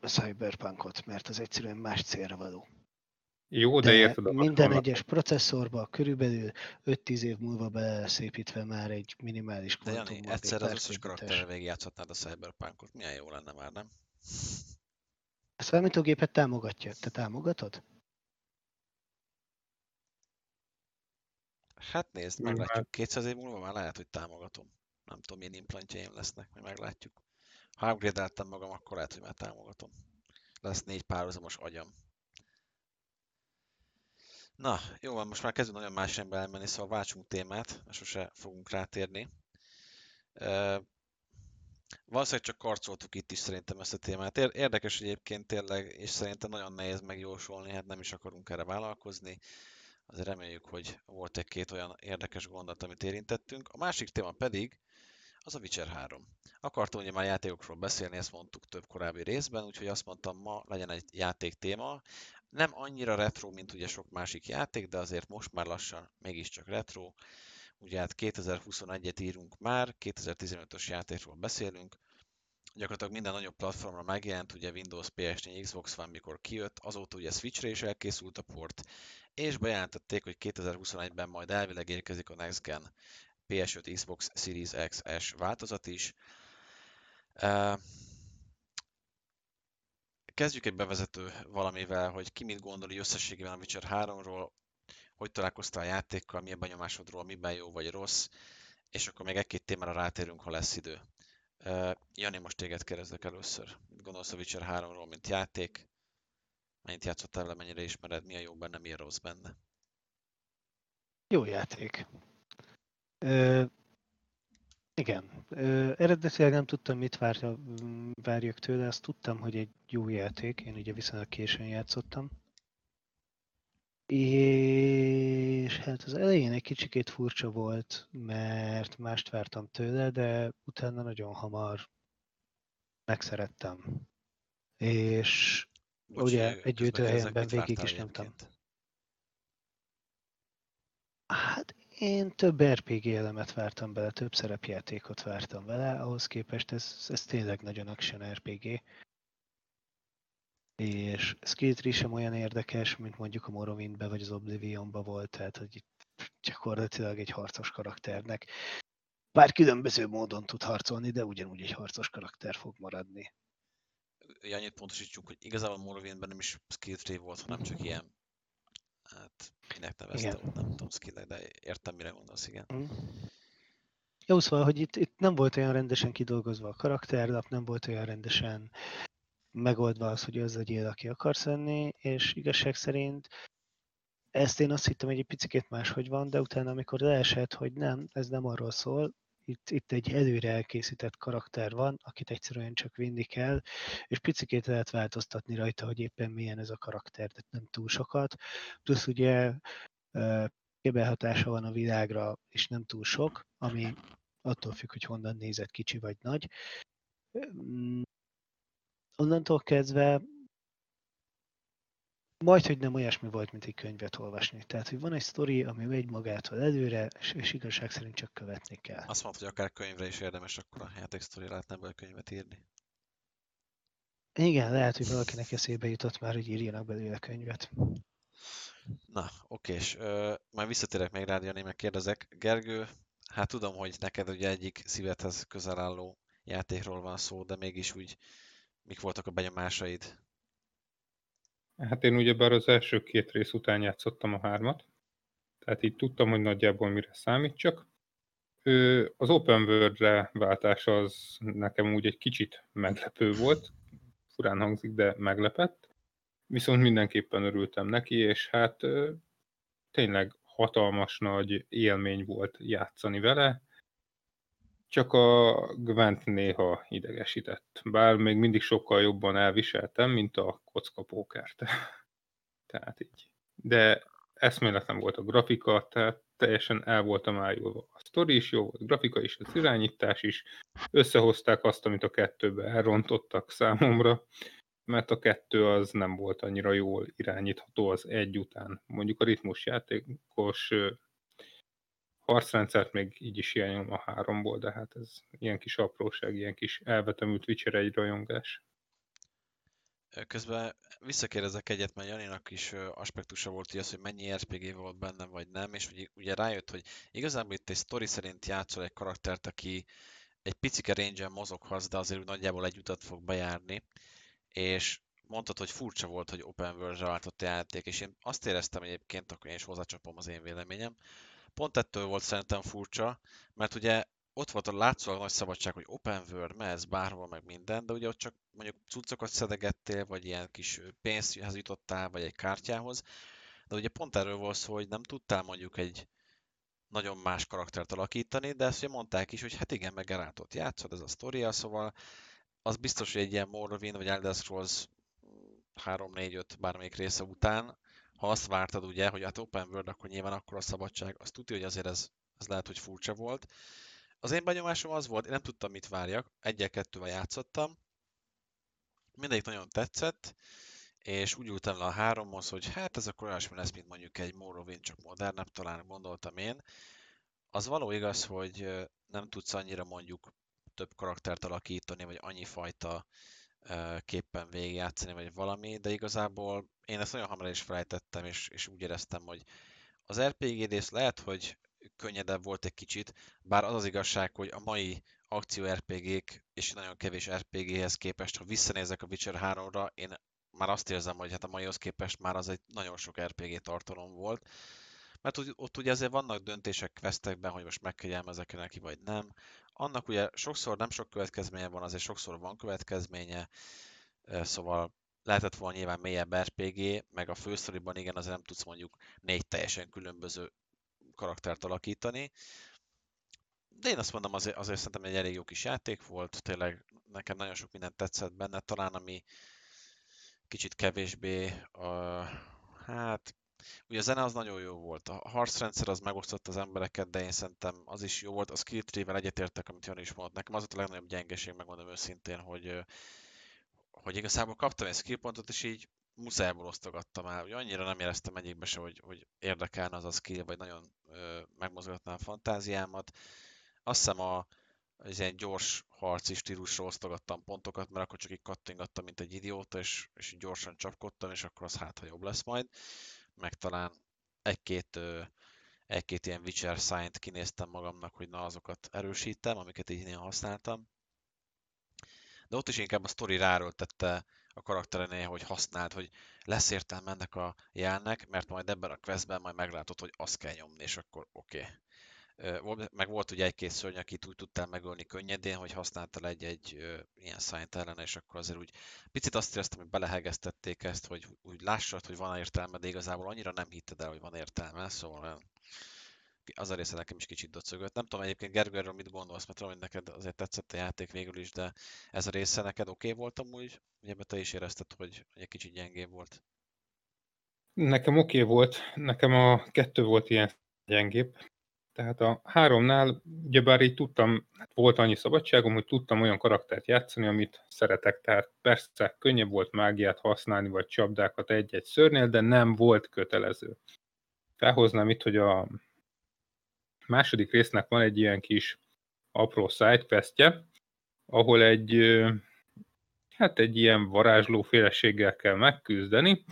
a cyberpunkot, mert az egyszerűen más célra való. Jó, de, de érted. Minden vannak. egyes processzorba körülbelül 5-10 év múlva beleszépítve már egy minimális kvantum. De Jani, egyszer az összes karakterre végigjátszhatnád a cyberpunkot. Milyen jó lenne már, nem? A számítógépet támogatja. Te támogatod? Hát nézd, meglátjuk. 200 év múlva már lehet, hogy támogatom. Nem tudom, milyen implantjaim lesznek, majd meglátjuk. Ha upgrade magam, akkor lehet, hogy már támogatom. Lesz négy párhuzamos agyam. Na, jó van, most már kezdünk nagyon más irányba elmenni, szóval váltsunk témát, mert sose fogunk rátérni. Valószínűleg csak karcoltuk itt is szerintem ezt a témát. Érdekes egyébként tényleg, és szerintem nagyon nehéz megjósolni, hát nem is akarunk erre vállalkozni. Azért reméljük, hogy volt egy-két olyan érdekes gondolat, amit érintettünk. A másik téma pedig az a Witcher 3. Akartam ugye már játékokról beszélni, ezt mondtuk több korábbi részben, úgyhogy azt mondtam, ma legyen egy játék téma. Nem annyira retro, mint ugye sok másik játék, de azért most már lassan mégiscsak retro. Ugye hát 2021-et írunk már, 2015-ös játékról beszélünk, gyakorlatilag minden nagyobb platformra megjelent, ugye Windows, PS4, Xbox van, mikor kijött, azóta ugye Switchre is elkészült a port, és bejelentették, hogy 2021-ben majd elvileg érkezik a Next Gen PS5, Xbox Series X-S változat is. Kezdjük egy bevezető valamivel, hogy ki mit gondol összességében a Witcher 3-ról, hogy találkoztál a játékkal, mi a benyomásodról, miben jó vagy rossz, és akkor még egy-két témára rátérünk, ha lesz idő. Jani, most téged kérdezlek először. Mit gondolsz a Witcher 3-ról, mint játék? Mennyit játszottál vele, mennyire ismered, mi a jó benne, mi a rossz benne? Jó játék. Ö, igen. Ö, eredetileg nem tudtam, mit várja, várjak tőle, azt tudtam, hogy egy jó játék. Én ugye viszonylag későn játszottam. És hát az elején egy kicsikét furcsa volt, mert mást vártam tőle, de utána nagyon hamar megszerettem. És Bocs, ugye egy gyűjtőhelyenben végig is nyomtam. Hát én több RPG elemet vártam bele, több szerepjátékot vártam vele, ahhoz képest ez, ez tényleg nagyon action RPG. És Skill Tree sem olyan érdekes, mint mondjuk a Morrowindbe vagy az Oblivionba volt, tehát hogy itt gyakorlatilag egy harcos karakternek. Bár különböző módon tud harcolni, de ugyanúgy egy harcos karakter fog maradni. Annyit pontosítsuk, hogy igazából Morrowindben nem is skill tree volt, hanem csak ilyen hát minek neveztem, igen. nem tudom skill de értem, mire gondolsz, igen. Mm. Jó, szóval, hogy itt, itt nem volt olyan rendesen kidolgozva a karakterlap, nem volt olyan rendesen megoldva az, hogy az legyél, aki akarsz lenni, és igazság szerint ezt én azt hittem, hogy egy picit máshogy van, de utána, amikor leesett, hogy nem, ez nem arról szól, itt, itt egy előre elkészített karakter van, akit egyszerűen csak vinni kell, és picikét lehet változtatni rajta, hogy éppen milyen ez a karakter, de nem túl sokat. Plusz ugye kébelhatása van a világra, és nem túl sok, ami attól függ, hogy honnan nézett kicsi vagy nagy. Onnantól kezdve majd, hogy nem olyasmi volt, mint egy könyvet olvasni. Tehát, hogy van egy sztori, ami megy magától előre, és, és igazság szerint csak követni kell. Azt mondta, hogy akár könyvre is érdemes akkor a játéksztori lehetne a könyvet írni. Igen, lehet, hogy valakinek eszébe jutott már, hogy írjanak belőle könyvet. Na, oké, és uh, majd visszatérek még rád, Jani, meg kérdezek. Gergő, hát tudom, hogy neked ugye egyik szívedhez közel álló játékról van szó, de mégis úgy mik voltak a benyomásaid Hát én ugyebár az első két rész után játszottam a hármat, tehát így tudtam, hogy nagyjából mire számítsak. Az open world-re váltás az nekem úgy egy kicsit meglepő volt, furán hangzik, de meglepett. Viszont mindenképpen örültem neki, és hát tényleg hatalmas nagy élmény volt játszani vele. Csak a Gwent néha idegesített. Bár még mindig sokkal jobban elviseltem, mint a kocka pókert. tehát így. De eszméletlen volt a grafika, tehát teljesen el voltam ájulva. A sztori is jó volt, a grafika is, az irányítás is. Összehozták azt, amit a kettőbe elrontottak számomra, mert a kettő az nem volt annyira jól irányítható az egy után. Mondjuk a ritmus játékos harcrendszert még így is hiányolom a háromból, de hát ez ilyen kis apróság, ilyen kis elvetemült Witcher egy rajongás. Közben visszakérdezek egyet, mert Janinak is aspektusa volt, hogy az, hogy mennyi RPG volt benne, vagy nem, és ugye, ugye rájött, hogy igazából itt egy story szerint játszol egy karaktert, aki egy picike range mozoghat, de azért nagyjából egy utat fog bejárni, és mondtad, hogy furcsa volt, hogy open world-re váltott a játék, és én azt éreztem egyébként, akkor én is hozzácsapom az én véleményem, Pont ettől volt szerintem furcsa, mert ugye ott volt a látszólag nagy szabadság, hogy open world, mehetsz bárhol, meg minden, de ugye ott csak mondjuk cuccokat szedegettél, vagy ilyen kis pénzhez jutottál, vagy egy kártyához. De ugye pont erről volt szó, hogy nem tudtál mondjuk egy nagyon más karaktert alakítani, de ezt ugye mondták is, hogy hát igen, meg Gerátot játszod, ez a sztoria, szóval az biztos, hogy egy ilyen Morrowind vagy Elder Scrolls 3-4-5 bármelyik része után ha azt vártad ugye, hogy hát open world, akkor nyilván akkor a szabadság, azt tudja, hogy azért ez, ez lehet, hogy furcsa volt. Az én benyomásom az volt, én nem tudtam, mit várjak, egyel-kettővel játszottam, mindegyik nagyon tetszett, és úgy ültem le a háromhoz, hogy hát ez akkor olyasmi lesz, mint mondjuk egy Morrowind, csak modernebb, talán gondoltam én. Az való igaz, hogy nem tudsz annyira mondjuk több karaktert alakítani, vagy annyi fajta képpen végigjátszani, vagy valami, de igazából én ezt nagyon hamar is felejtettem, és, és úgy éreztem, hogy az RPG rész lehet, hogy könnyedebb volt egy kicsit, bár az az igazság, hogy a mai akció RPG-k és nagyon kevés RPG-hez képest, ha visszanézek a Witcher 3-ra, én már azt érzem, hogy hát a maihoz képest már az egy nagyon sok RPG tartalom volt. Mert ott ugye azért vannak döntések questekben, hogy most megkegyelmezek neki, vagy nem. Annak ugye sokszor nem sok következménye van, azért sokszor van következménye, szóval lehetett volna nyilván mélyebb RPG, meg a fősztoriban igen, azért nem tudsz mondjuk négy teljesen különböző karaktert alakítani. De én azt mondom, azért, azért szerintem egy elég jó kis játék volt, tényleg nekem nagyon sok mindent tetszett benne, talán ami kicsit kevésbé, uh, hát Ugye a zene az nagyon jó volt, a harcrendszer az megosztott az embereket, de én szerintem az is jó volt. A skill tree-vel egyetértek, amit Jani is mondott. Nekem az volt a legnagyobb gyengeség, megmondom őszintén, hogy, hogy igazából kaptam egy skill pontot, és így muszájból osztogattam el. Ugye annyira nem éreztem egyikbe se, hogy, hogy érdekelne az a skill, vagy nagyon ö, megmozgatná a fantáziámat. Azt hiszem a, az ilyen gyors harci stílusra osztogattam pontokat, mert akkor csak így kattingattam, mint egy idióta, és, és gyorsan csapkodtam, és akkor az hát, ha jobb lesz majd. Meg talán egy-két egy-két ilyen Witcher sign kinéztem magamnak, hogy na azokat erősítem, amiket így én használtam. De ott is inkább a sztori ráról tette a karakterenél, hogy használt, hogy lesz értelme ennek a jelnek, mert majd ebben a questben majd meglátod, hogy azt kell nyomni, és akkor oké. Okay. Meg volt ugye egy-két szörny, akit úgy tudtál megölni könnyedén, hogy használtál egy-egy ilyen szájt ellen, és akkor azért úgy picit azt éreztem, hogy belehegeztették ezt, hogy úgy lássad, hogy van értelme, de igazából annyira nem hitted el, hogy van értelme, szóval az a része nekem is kicsit döcögött. Nem tudom egyébként Gergő, mit gondolsz, mert tudom, hogy neked azért tetszett a játék végül is, de ez a része neked oké okay volt amúgy? Ugye, te is érezted, hogy egy kicsit gyengébb volt. Nekem oké okay volt, nekem a kettő volt ilyen gyengébb. Tehát a háromnál, ugyebár így tudtam, hát volt annyi szabadságom, hogy tudtam olyan karaktert játszani, amit szeretek. Tehát persze könnyebb volt mágiát használni, vagy csapdákat egy-egy szörnél, de nem volt kötelező. Felhoznám itt, hogy a második résznek van egy ilyen kis apró sidequestje, ahol egy, hát egy ilyen varázsló féleséggel kell megküzdeni,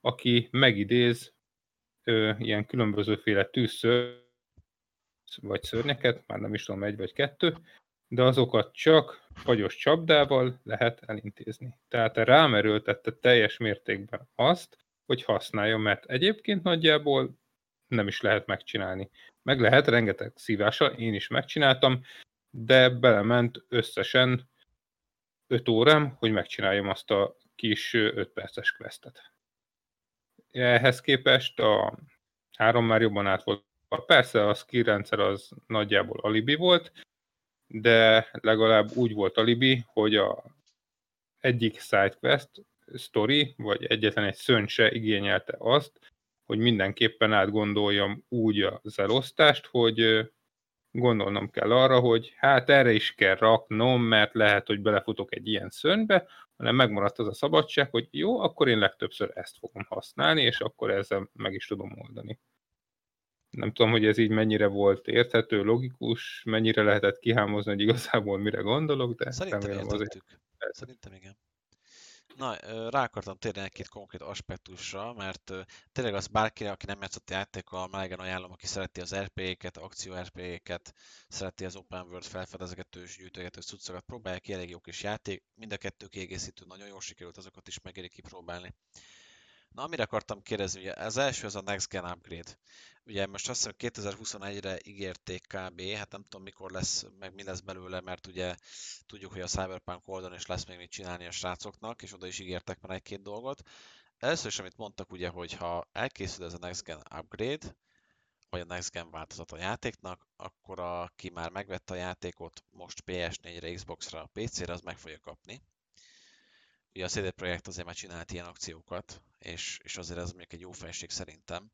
aki megidéz ö, ilyen különbözőféle tűzször, vagy szörnyeket, már nem is tudom, egy vagy kettő, de azokat csak fagyos csapdával lehet elintézni. Tehát rámerőltette teljes mértékben azt, hogy használja, mert egyébként nagyjából nem is lehet megcsinálni. Meg lehet rengeteg szívással, én is megcsináltam, de belement összesen 5 órám, hogy megcsináljam azt a kis 5 perces questet. Ehhez képest a három már jobban át volt. Persze a skill rendszer az nagyjából alibi volt, de legalább úgy volt alibi, hogy a egyik sidequest story, vagy egyetlen egy szön se igényelte azt, hogy mindenképpen átgondoljam úgy az elosztást, hogy gondolnom kell arra, hogy hát erre is kell raknom, mert lehet, hogy belefutok egy ilyen szörnybe, hanem megmaradt az a szabadság, hogy jó, akkor én legtöbbször ezt fogom használni, és akkor ezzel meg is tudom oldani. Nem tudom, hogy ez így mennyire volt érthető, logikus, mennyire lehetett kihámozni, hogy igazából mire gondolok, de Szerintem remélem azért. Szerintem igen. Na, rá akartam térni egy-két konkrét aspektusra, mert tényleg az bárkire, aki nem játszott játékkal, melegen ajánlom, aki szereti az RPG-ket, akció RPG-ket, szereti az open world felfedezgetős, gyűjtögető cuccokat, próbálják ki, elég jó kis játék, mind a kettő kiegészítő, nagyon jól sikerült, azokat is megéri kipróbálni. Na, amire akartam kérdezni, ugye az első az a Next Gen Upgrade. Ugye most azt hiszem 2021-re ígérték kb, hát nem tudom mikor lesz, meg mi lesz belőle, mert ugye tudjuk, hogy a Cyberpunk oldalon is lesz még mit csinálni a srácoknak, és oda is ígértek már egy-két dolgot. Először is, amit mondtak ugye, hogy ha elkészül ez a Next Gen Upgrade, vagy a Next Gen változat a játéknak, akkor aki már megvette a játékot most PS4-re, Xbox-ra, PC-re, az meg fogja kapni. Ugye a CD Projekt azért már csinált ilyen akciókat, és, és azért ez mondjuk egy jó felség szerintem.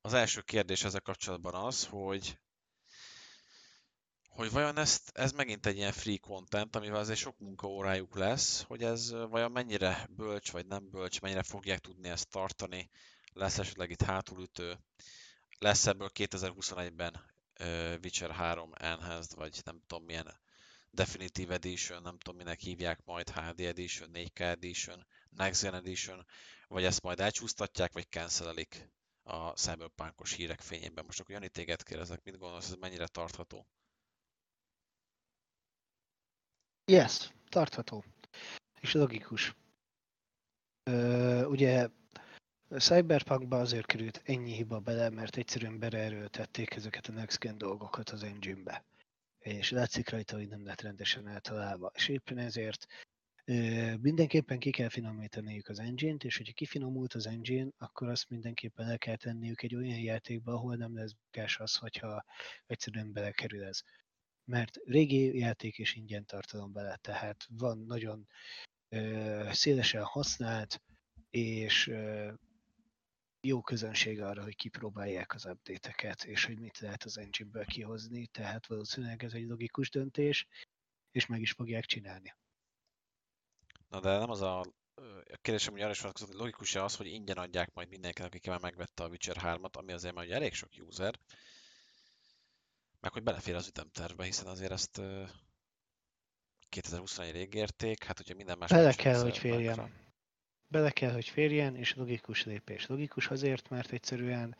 Az első kérdés ezzel kapcsolatban az, hogy hogy vajon ezt, ez megint egy ilyen free content, amivel azért sok munkaórájuk lesz, hogy ez vajon mennyire bölcs vagy nem bölcs, mennyire fogják tudni ezt tartani, lesz esetleg itt hátulütő, lesz ebből 2021-ben uh, Witcher 3 Enhanced, vagy nem tudom milyen Definitive Edition, nem tudom minek hívják majd, HD Edition, 4K Edition, Next Gen Edition, vagy ezt majd elcsúsztatják, vagy cancelik a cyberpunkos hírek fényében. Most akkor Jani, téged kérdezek, mit gondolsz, ez mennyire tartható? Yes, tartható. És logikus. Ö, ugye Cyberpunkba azért került ennyi hiba bele, mert egyszerűen beleerőltették ezeket a next gen dolgokat az engine-be. És látszik rajta, hogy nem lett rendesen eltalálva. És éppen ezért Mindenképpen ki kell finomítaniuk az engine-t, és hogyha kifinomult az engine, akkor azt mindenképpen el kell tenniük egy olyan játékba, ahol nem lesz bukás az, hogyha egyszerűen belekerül ez. Mert régi játék és ingyen tartalom bele, tehát van nagyon szélesen használt, és jó közönség arra, hogy kipróbálják az update-eket, és hogy mit lehet az engine-ből kihozni, tehát valószínűleg ez egy logikus döntés, és meg is fogják csinálni. Na de nem az a a kérdésem ugye arra is vonatkozott, hogy logikus-e az, hogy ingyen adják majd mindenkinek, aki már megvette a Witcher 3-at, ami azért már ugye elég sok user, meg hogy belefér az ütemtervbe, hiszen azért ezt 2021 ígérték, hát hogyha minden más... Bele kell, hogy férjen. Bele kell, hogy férjen, és logikus lépés. Logikus azért, mert egyszerűen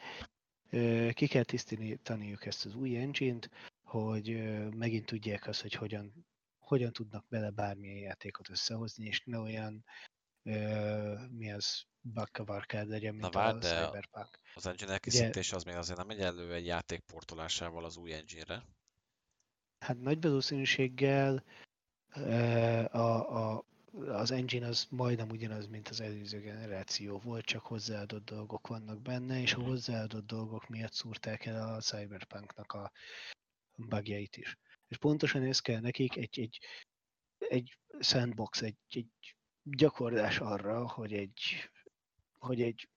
ki kell tisztítaniuk ezt az új engine-t, hogy megint tudják azt, hogy hogyan, hogyan tudnak bele bármilyen játékot összehozni, és ne olyan mi az bakkavarkád legyen, mint Na, vár, a Cyberpunk. Az engine elkészítés az még azért nem megy elő egy játék portolásával az új engine-re. Hát nagy valószínűséggel a, a, az engine az majdnem ugyanaz, mint az előző generáció volt, csak hozzáadott dolgok vannak benne, és a mhm. hozzáadott dolgok miatt szúrták el a Cyberpunknak a bugjait is. És pontosan ez kell nekik egy, egy, egy sandbox, egy, egy gyakorlás arra, hogy egy, hogy egy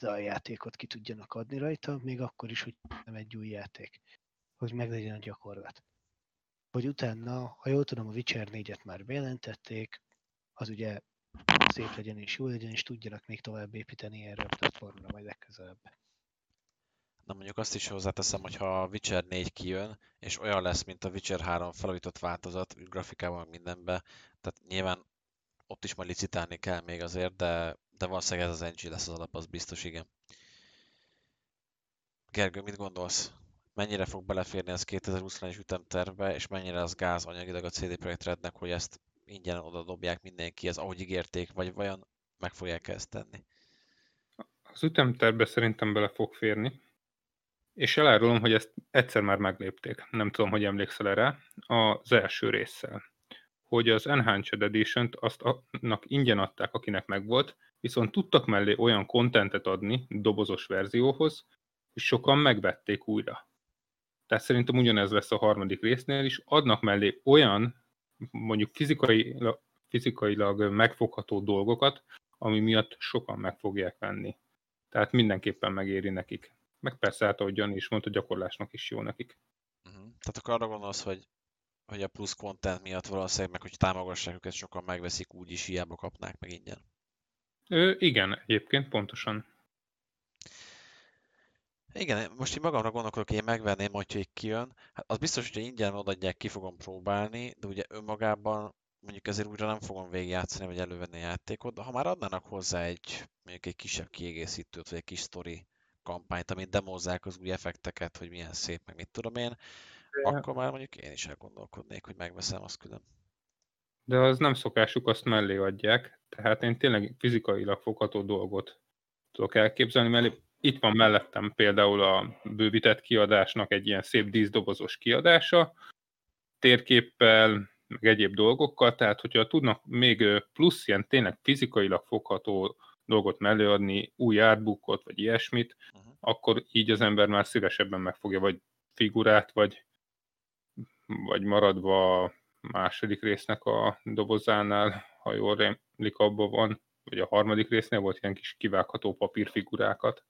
AAA játékot ki tudjanak adni rajta, még akkor is, hogy nem egy új játék. Hogy meglegyen a gyakorlat. Hogy utána, ha jól tudom, a Witcher 4-et már bejelentették, az ugye szép legyen és jó legyen, és tudjanak még tovább építeni erre a platformra majd legközelebb. Na mondjuk azt is hozzáteszem, hogy ha a Witcher 4 kijön, és olyan lesz, mint a Witcher 3 felújított változat, grafikában, mindenbe, tehát nyilván ott is majd licitálni kell még azért, de, de valószínűleg ez az NG lesz az alap, az biztos, igen. Gergő, mit gondolsz? Mennyire fog beleférni ez 2021 ütemtervbe, és mennyire az gáz anyagilag a CD Projekt Rednek, hogy ezt ingyen oda dobják mindenkihez, ahogy ígérték, vagy vajon meg fogják ezt tenni? Az ütemtervbe szerintem bele fog férni, és elárulom, hogy ezt egyszer már meglépték. Nem tudom, hogy emlékszel erre. Az első résszel hogy az Enhanced Edition-t azt annak ingyen adták, akinek megvolt, viszont tudtak mellé olyan kontentet adni dobozos verzióhoz, hogy sokan megvették újra. Tehát szerintem ugyanez lesz a harmadik résznél is, adnak mellé olyan, mondjuk fizikai, fizikailag megfogható dolgokat, ami miatt sokan meg fogják venni. Tehát mindenképpen megéri nekik. Meg persze, hát ahogy Jani is mondta, gyakorlásnak is jó nekik. Uh-huh. Tehát akkor arra gondolsz, hogy hogy a plusz content miatt valószínűleg meg, hogy támogassák őket, sokan megveszik, úgyis hiába kapnák meg ingyen. Ö, igen, egyébként pontosan. Igen, most én magamra gondolkodok, hogy én megvenném, hogyha egy kijön. Hát az biztos, hogy ingyen odaadják, ki fogom próbálni, de ugye önmagában mondjuk ezért újra nem fogom végigjátszani, vagy elővenni a játékot, de ha már adnának hozzá egy, mondjuk egy kisebb kiegészítőt, vagy egy kis story kampányt, amit demozzák az új effekteket, hogy milyen szép, meg mit tudom én, akkor már mondjuk én is elgondolkodnék, hogy megveszem azt külön. De az nem szokásuk, azt mellé adják, tehát én tényleg fizikailag fogható dolgot tudok elképzelni, mert itt van mellettem például a bővített kiadásnak egy ilyen szép díszdobozos kiadása, térképpel, meg egyéb dolgokkal, tehát hogyha tudnak még plusz ilyen tényleg fizikailag fogható dolgot mellé adni, új artbookot, vagy ilyesmit, uh-huh. akkor így az ember már szívesebben megfogja, vagy figurát, vagy vagy maradva a második résznek a dobozánál, ha jól rémlik, abban van, vagy a harmadik résznél volt ilyen kis kivágható papírfigurákat.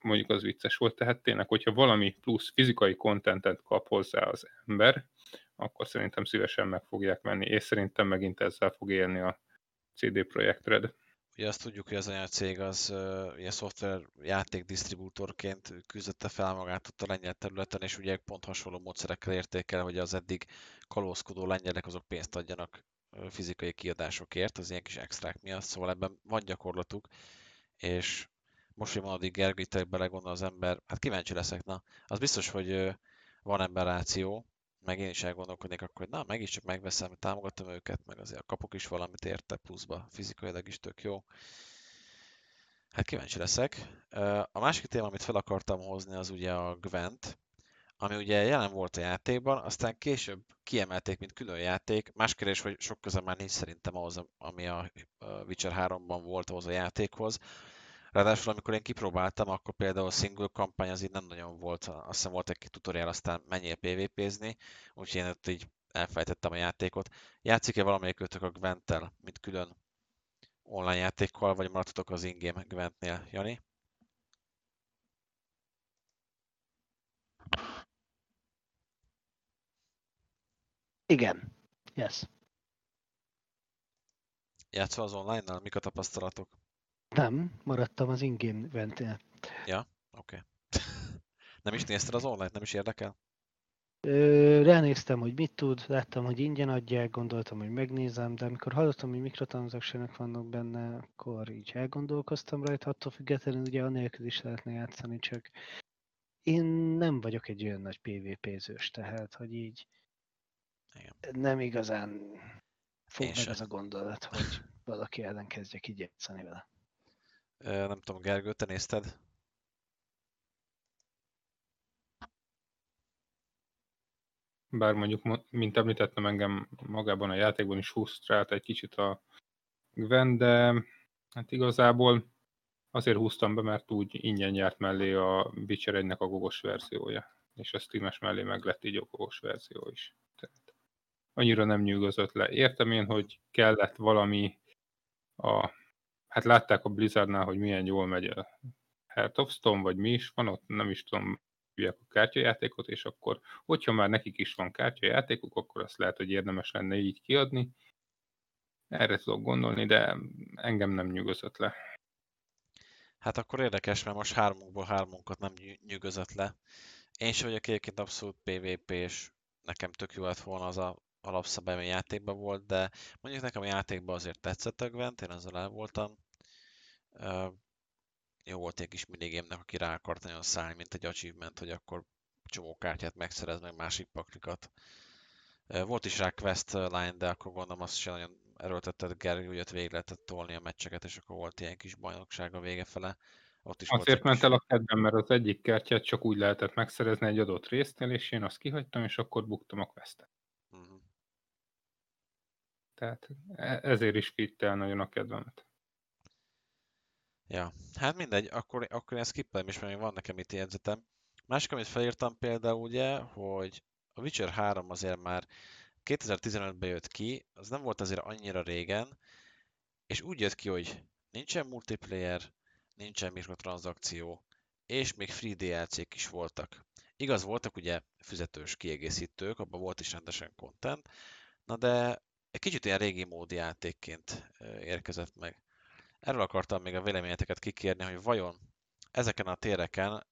Mondjuk az vicces volt, tehát tényleg, hogyha valami plusz fizikai kontentet kap hozzá az ember, akkor szerintem szívesen meg fogják venni, és szerintem megint ezzel fog élni a CD Projekt Red. Ugye azt tudjuk, hogy az anyacég az uh, ilyen szoftver játék disztribútorként küzdötte fel magát ott a lengyel területen, és ugye pont hasonló módszerekkel érték el, hogy az eddig kalózkodó lengyelek azok pénzt adjanak fizikai kiadásokért, az ilyen kis extrák miatt, szóval ebben van gyakorlatuk, és most, hogy addig Gergő, belegondol az ember, hát kíváncsi leszek, na, az biztos, hogy van ember ráció, meg én is elgondolkodnék akkor, hogy na, meg is csak megveszem, támogatom őket, meg azért kapok is valamit érte pluszba, fizikailag is tök jó. Hát kíváncsi leszek. A másik téma, amit fel akartam hozni, az ugye a Gwent, ami ugye jelen volt a játékban, aztán később kiemelték, mint külön játék. Más kérdés, hogy sok köze már nincs szerintem ahhoz, ami a Witcher 3-ban volt ahhoz a játékhoz. Ráadásul amikor én kipróbáltam, akkor például a single kampány az így nem nagyon volt, azt hiszem volt egy tutorial, aztán menjél PvP-zni, úgyhogy én ott így elfejtettem a játékot. Játszik-e valamelyik őtök a Gwenttel, mint külön online játékkal, vagy maradtatok az ingame Gwentnél, Jani? Igen. Yes. Játszol az online-nal? Mik a tapasztalatok? Nem, maradtam az ingame eventnél. Oké. Okay. nem is nézted az online Nem is érdekel? Ö, ránéztem, hogy mit tud, láttam, hogy ingyen adják, gondoltam, hogy megnézem, de amikor hallottam, hogy mikrotranszakciók vannak benne, akkor így elgondolkoztam rajta, attól függetlenül ugye anélkül is lehetne játszani, csak én nem vagyok egy olyan nagy PvP-zős, tehát, hogy így Igen. nem igazán fog én meg sem. az a gondolat, hogy valaki ellen kezdjek így játszani vele. Nem tudom, Gergő, te nézted? Bár mondjuk, mint említettem, engem magában a játékban is húztrált egy kicsit a Gwen, de hát igazából azért húztam be, mert úgy ingyen járt mellé a Witcher 1 a gogos verziója, és a Steam-es mellé meg lett így a gogos verzió is. Tehát annyira nem nyűgözött le. Értem én, hogy kellett valami a hát látták a Blizzardnál, hogy milyen jól megy a Heart of Stone, vagy mi is van ott, nem is tudom, hívják a kártyajátékot, és akkor, hogyha már nekik is van kártyajátékuk, akkor azt lehet, hogy érdemes lenne így kiadni. Erre tudok gondolni, de engem nem nyugodott le. Hát akkor érdekes, mert most hármunkból hármunkat nem nyugodott le. Én sem vagyok egyébként abszolút PvP, és nekem tök jó lett volna az a alapszabály, ami játékban volt, de mondjuk nekem a játékban azért tetszett a Gwent, én ezzel el voltam jó volt egy kis minigémnek, aki rá akart nagyon szállni, mint egy achievement, hogy akkor csomó kártyát megszerez, meg másik paklikat. Volt is rá quest line, de akkor gondolom azt sem nagyon erőltetett Gergő, hogy ott végig lehetett tolni a meccseket, és akkor volt ilyen kis bajnokság a vége fele. Ott is Azért ment el a kedvem, mert az egyik kártyát csak úgy lehetett megszerezni egy adott résznél, és én azt kihagytam, és akkor buktam a questet. Uh-huh. Tehát e-, ezért is vitte el nagyon a kedvemet. Ja, hát mindegy, akkor, akkor én skippelem is, mert még van nekem itt jegyzetem. Másik, amit felírtam például ugye, hogy a Witcher 3 azért már 2015-ben jött ki, az nem volt azért annyira régen, és úgy jött ki, hogy nincsen multiplayer, nincsen mikrotranszakció, és még free DLC-k is voltak. Igaz, voltak ugye füzetős kiegészítők, abban volt is rendesen content, na de egy kicsit ilyen régi módi játékként érkezett meg. Erről akartam még a véleményeteket kikérni, hogy vajon ezeken a téreken,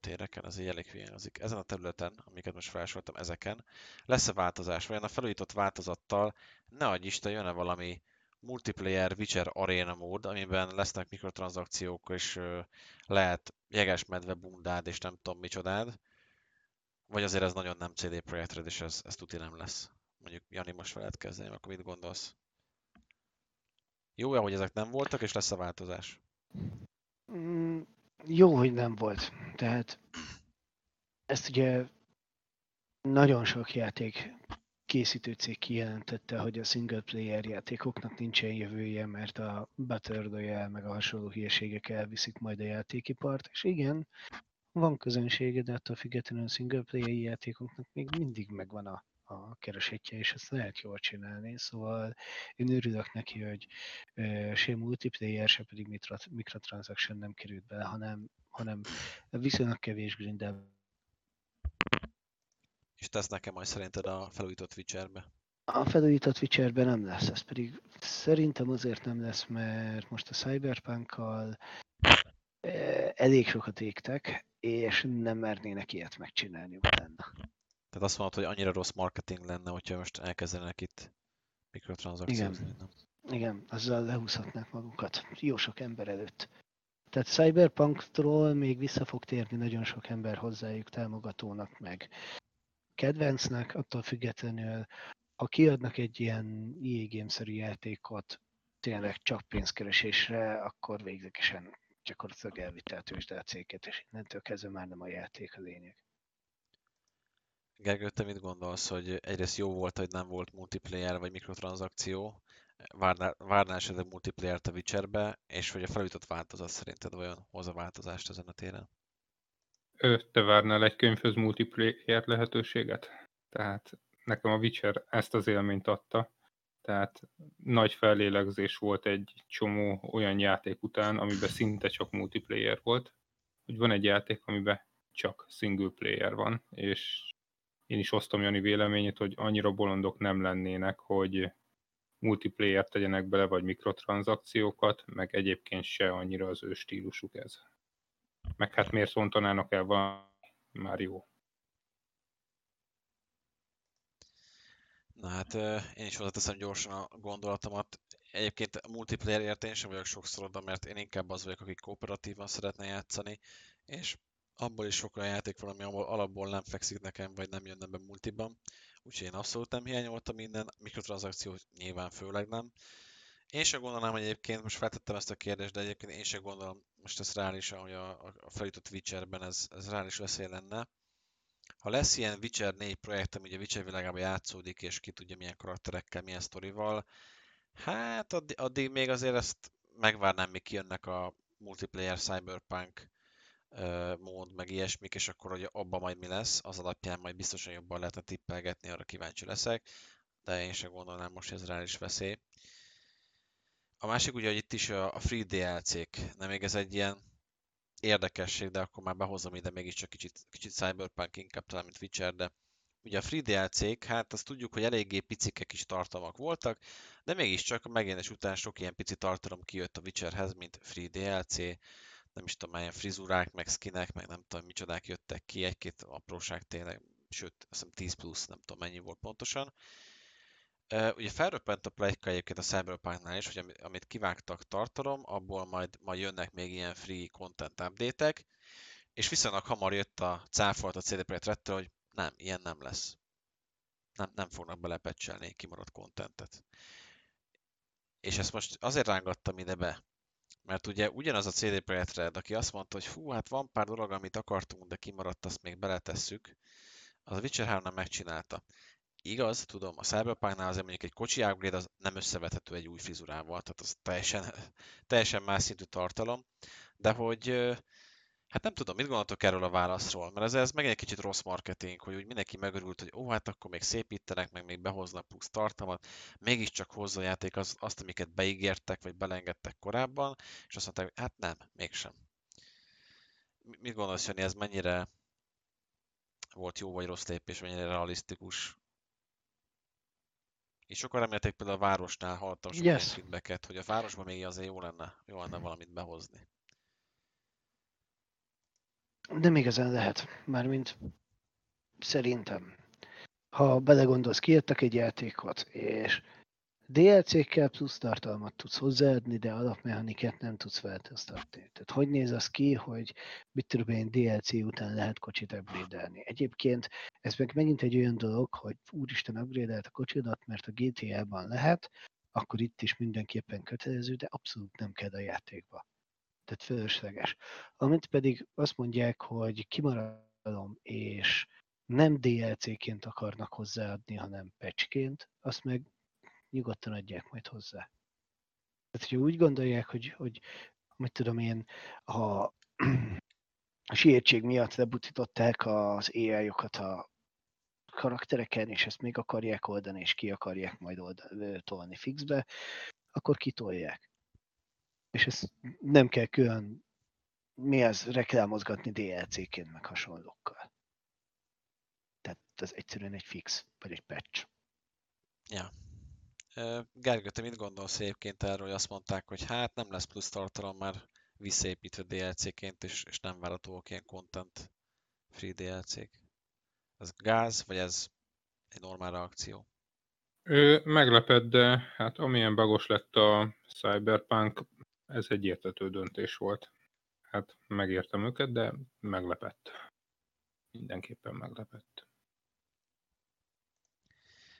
téreken, ez egy elég hiányzik, ezen a területen, amiket most felsoroltam, ezeken, lesz-e változás? Vajon a felújított változattal, ne adj Isten, jön-e valami multiplayer Witcher Arena mód, amiben lesznek mikrotranszakciók, és lehet jegesmedve bundád, és nem tudom micsodád, vagy azért ez nagyon nem CD Projekt Red, és ez, ez tuti nem lesz. Mondjuk Jani, most veled kezdeném, akkor mit gondolsz? Jó-e, hogy ezek nem voltak, és lesz a változás? Mm, jó, hogy nem volt. Tehát ezt ugye nagyon sok játék készítő cég kijelentette, hogy a single player játékoknak nincsen jövője, mert a Battle Royale meg a hasonló hülyeségek elviszik majd a játékipart, és igen, van közönsége, de attól függetlenül a single player játékoknak még mindig megvan a a keresetje, és ezt lehet jól csinálni, szóval én örülök neki, hogy se multiplayer, se pedig microtransaction nem került bele, hanem, hanem viszonylag kevés grindel. És tesz nekem majd szerinted a felújított Witcherbe? A felújított Witcherbe nem lesz, ez pedig szerintem azért nem lesz, mert most a Cyberpunk-kal elég sokat égtek, és nem mernének ilyet megcsinálni utána. Tehát azt mondod, hogy annyira rossz marketing lenne, hogyha most elkezdenek itt mikrotranszakciózni. Igen. Igen, azzal lehúzhatnák magukat jó sok ember előtt. Tehát Cyberpunk-tról még vissza fog térni nagyon sok ember hozzájuk támogatónak, meg kedvencnek, attól függetlenül, ha kiadnak egy ilyen EA Games-szerű játékot tényleg csak pénzkeresésre, akkor véglegesen gyakorlatilag elvitte a tőzsde a céget, és innentől kezdve már nem a játék a lényeg. Gergő, te mit gondolsz, hogy egyrészt jó volt, hogy nem volt multiplayer vagy mikrotranszakció, várnál, várnál esetleg multiplayer-t a Witcherbe, és hogy a felújított változat szerinted olyan hoz a változást ezen a téren? Ő, te várnál egy könyvhöz multiplayer lehetőséget? Tehát nekem a Witcher ezt az élményt adta, tehát nagy fellélegzés volt egy csomó olyan játék után, amiben szinte csak multiplayer volt, hogy van egy játék, amiben csak single player van, és én is osztom Jani véleményét, hogy annyira bolondok nem lennének, hogy multiplayer tegyenek bele, vagy mikrotranszakciókat, meg egyébként se annyira az ő stílusuk ez. Meg hát miért szontanának el van már jó. Na hát én is hozzáteszem gyorsan a gondolatomat. Egyébként a multiplayerért én sem vagyok sokszor oda, mert én inkább az vagyok, aki kooperatívan szeretne játszani, és abból is sok olyan játék van, ami alapból nem fekszik nekem, vagy nem jönne be multiban. Úgyhogy én abszolút nem hiányoltam minden, mikrotranszakció nyilván főleg nem. Én sem gondolnám, egyébként, most feltettem ezt a kérdést, de egyébként én sem gondolom, most ez reálisan, hogy a, a feljutott Witcherben ez, ez reális veszély lenne. Ha lesz ilyen Witcher 4 projekt, ami ugye Witcher világában játszódik, és ki tudja milyen karakterekkel, milyen sztorival, hát addig, addig még azért ezt megvárnám, míg kijönnek a multiplayer Cyberpunk mód, meg ilyesmik, és akkor hogy abban majd mi lesz, az alapján majd biztosan jobban lehetne tippelgetni, arra kíváncsi leszek, de én sem gondolnám most, ez is veszély. A másik ugye, hogy itt is a free DLC-k, nem még ez egy ilyen érdekesség, de akkor már behozom ide mégiscsak kicsit, kicsit Cyberpunk inkább talán, mint Witcher, de ugye a free DLC-k, hát azt tudjuk, hogy eléggé picikek is tartalmak voltak, de mégiscsak a megjelenés után sok ilyen pici tartalom kijött a Witcherhez, mint free DLC, nem is tudom, milyen frizurák, meg skinek, meg nem tudom, micsodák jöttek ki, egy-két apróság tényleg, sőt, azt hiszem 10 plusz, nem tudom mennyi volt pontosan. Uh, ugye felröppent a plegyka egyébként a Cyberpunknál is, hogy amit kivágtak tartalom, abból majd, majd jönnek még ilyen free content update és viszonylag hamar jött a cáfolt a CD Projekt Redtől, hogy nem, ilyen nem lesz. Nem, nem fognak belepecselni kimaradt contentet. És ezt most azért rángattam ide be, mert ugye ugyanaz a CD Projekt Red, aki azt mondta, hogy hú, hát van pár dolog, amit akartunk, de kimaradt, azt még beletesszük, az a Witcher 3 nem megcsinálta. Igaz, tudom, a Cyberpunknál azért mondjuk egy kocsi upgrade az nem összevethető egy új frizurával, tehát az teljesen, teljesen más szintű tartalom, de hogy Hát nem tudom, mit gondoltok erről a válaszról, mert ez, ez meg egy kicsit rossz marketing, hogy úgy mindenki megörült, hogy ó, hát akkor még szépítenek, meg még behoznak plusz tartalmat, mégiscsak hozza a játék az, azt, amiket beígértek, vagy belengedtek korábban, és azt mondták, hogy hát nem, mégsem. Mit gondolsz, Jani, ez mennyire volt jó vagy rossz lépés, mennyire realisztikus? És sokan remélték például a városnál, hallottam sok yes. feedbacket, hogy a városban még azért jó lenne, jó lenne valamit behozni. Nem igazán lehet, mármint szerintem. Ha belegondolsz, kiadtak egy játékot, és DLC-kkel plusz tartalmat tudsz hozzáadni, de alapmechanikát nem tudsz változtatni. Tehát hogy néz az ki, hogy mit tudom én DLC után lehet kocsit upgrade Egyébként ez meg megint egy olyan dolog, hogy úristen upgrade a kocsidat, mert a GTA-ban lehet, akkor itt is mindenképpen kötelező, de abszolút nem kell a játékba tehát fölösleges. Amit pedig azt mondják, hogy kimaradom, és nem DLC-ként akarnak hozzáadni, hanem patchként, azt meg nyugodtan adják majd hozzá. Tehát, hogy úgy gondolják, hogy, hogy mit tudom én, a, a sietség miatt lebutították az AI-okat a karaktereken, és ezt még akarják oldani, és ki akarják majd oldani, tolni fixbe, akkor kitolják és ezt nem kell külön mi az reklámozgatni DLC-ként, meg hasonlókkal. Tehát ez egyszerűen egy fix, vagy egy patch. Ja. Gergő, te mit gondolsz egyébként erről, hogy azt mondták, hogy hát nem lesz plusz tartalom már visszaépítve DLC-ként, és, és nem várhatóak ilyen content free DLC-k? Ez gáz, vagy ez egy normál reakció? Ő meglepett, de hát amilyen bagos lett a Cyberpunk, ez egy értető döntés volt. Hát megértem őket, de meglepett. Mindenképpen meglepett.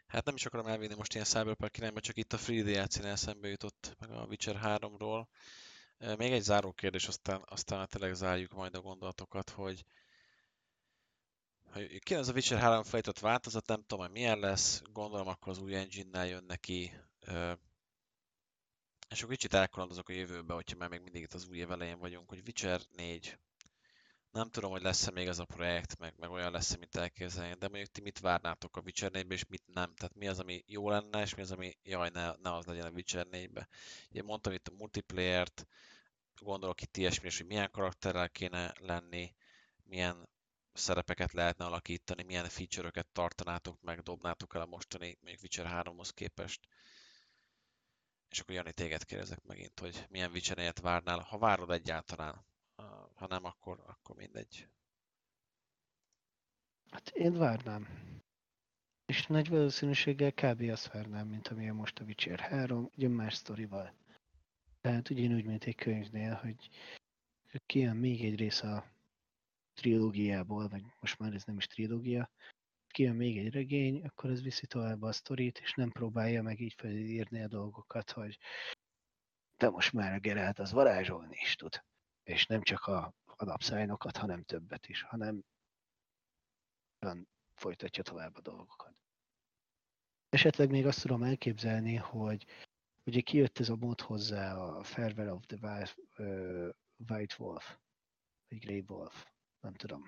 Hát nem is akarom elvinni most ilyen Cyberpunk irányba, csak itt a Free DLC-nél eszembe jutott, meg a Witcher 3-ról. Még egy záró kérdés, aztán, aztán tényleg zárjuk majd a gondolatokat, hogy, hogy ki az a Witcher 3 felejtett változat, nem tudom, hogy milyen lesz, gondolom akkor az új engine-nel jön neki, és akkor kicsit elkalandozok a jövőbe, hogyha már még mindig itt az új év elején vagyunk, hogy Witcher 4. Nem tudom, hogy lesz-e még ez a projekt, meg, meg olyan lesz-e, mint elképzelni, de mondjuk ti mit várnátok a Witcher 4 és mit nem? Tehát mi az, ami jó lenne, és mi az, ami jaj, ne, ne az legyen a Witcher 4-be. Ugye mondtam itt a multiplayer-t, gondolok itt ilyesmi, és hogy milyen karakterrel kéne lenni, milyen szerepeket lehetne alakítani, milyen feature-öket tartanátok meg, dobnátok el a mostani, mondjuk Witcher 3-hoz képest És akkor Jani, téged kérdezek megint, hogy milyen vicsenéjét várnál, ha várod egyáltalán. Ha nem, akkor, akkor mindegy. Hát én várnám. És nagy valószínűséggel kb. azt várnám, mint amilyen most a Witcher 3, ugye más sztorival. Tehát ugyanúgy, mint egy könyvnél, hogy kijön még egy rész a trilógiából, vagy most már ez nem is trilógia, kijön még egy regény, akkor ez viszi tovább a sztorit, és nem próbálja meg így felírni a dolgokat, hogy de most már a Geralt az varázsolni is tud. És nem csak a alapszájnokat, hanem többet is, hanem folytatja tovább a dolgokat. Esetleg még azt tudom elképzelni, hogy ugye kijött ez a mód hozzá a Farewell of the White Wolf, vagy Grey Wolf, nem tudom.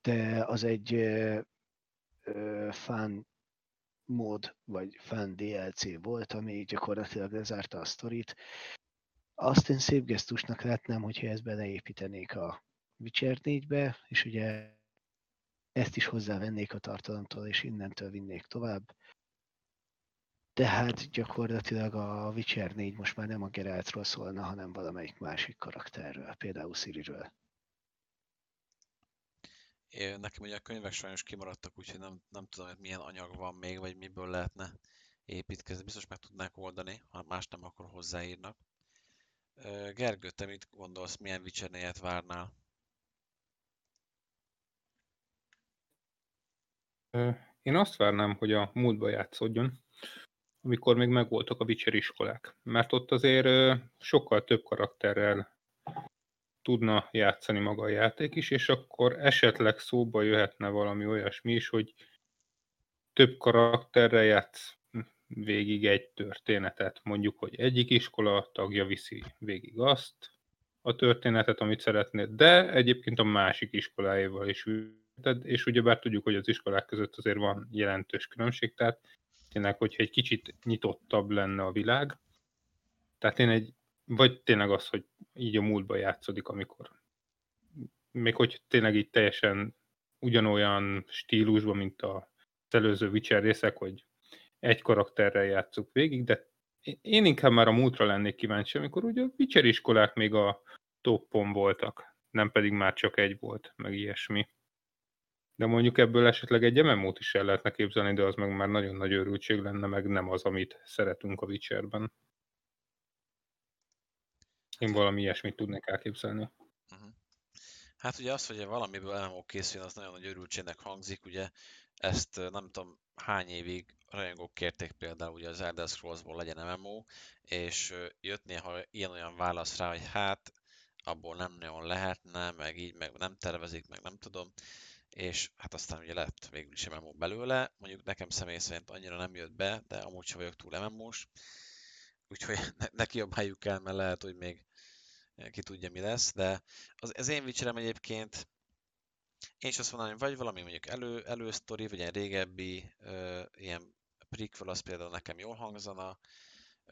De az egy fan mód, vagy fan DLC volt, ami gyakorlatilag lezárta a sztorit. Azt én szép gesztusnak látnám, hogyha ezt beleépítenék a Witcher 4-be, és ugye ezt is hozzávennék a tartalomtól, és innentől vinnék tovább. Tehát gyakorlatilag a Witcher 4 most már nem a Geraltról szólna, hanem valamelyik másik karakterről, például Siriről. Én, nekem ugye a könyvek sajnos kimaradtak, úgyhogy nem, nem tudom, hogy milyen anyag van még, vagy miből lehetne építkezni. Biztos meg tudnák oldani, ha más nem, akkor hozzáírnak. Gergő, te mit gondolsz, milyen Witcher várnál? Én azt várnám, hogy a múltba játszódjon, amikor még megvoltak a Witcher iskolák. Mert ott azért sokkal több karakterrel tudna játszani maga a játék is, és akkor esetleg szóba jöhetne valami olyasmi is, hogy több karakterrel játsz végig egy történetet. Mondjuk, hogy egyik iskola tagja viszi végig azt a történetet, amit szeretnéd, de egyébként a másik iskolájával is és ugyebár tudjuk, hogy az iskolák között azért van jelentős különbség, tehát tényleg, hogyha egy kicsit nyitottabb lenne a világ, tehát én egy, vagy tényleg az, hogy így a múltba játszódik, amikor még hogy tényleg így teljesen ugyanolyan stílusban, mint a előző Witcher részek, hogy egy karakterrel játszuk végig, de én inkább már a múltra lennék kíváncsi, amikor ugye a Witcher iskolák még a toppon voltak, nem pedig már csak egy volt, meg ilyesmi. De mondjuk ebből esetleg egy MMO-t is el lehetne képzelni, de az meg már nagyon nagy örültség lenne, meg nem az, amit szeretünk a Witcherben. Én valami ilyesmit tudnék elképzelni. Uh-huh. Hát ugye az, hogy valamiből MMO készül, az nagyon nagy örültségnek hangzik, ugye ezt nem tudom hány évig rajongók kérték például ugye az Elder Scrolls-ból legyen MMO, és jött néha ilyen-olyan válasz rá, hogy hát abból nem nagyon lehetne, meg így, meg nem tervezik, meg nem tudom és hát aztán ugye lett végül is MMO belőle, mondjuk nekem személy szerint annyira nem jött be, de amúgy sem vagyok túl MMO-s, úgyhogy ne, ne kiabáljuk el, mert lehet, hogy még ki tudja mi lesz, de az, az én vicserem egyébként én is azt mondanám, hogy vagy valami mondjuk elő, elősztori, vagy egy régebbi uh, ilyen prequel, az például nekem jól hangzana,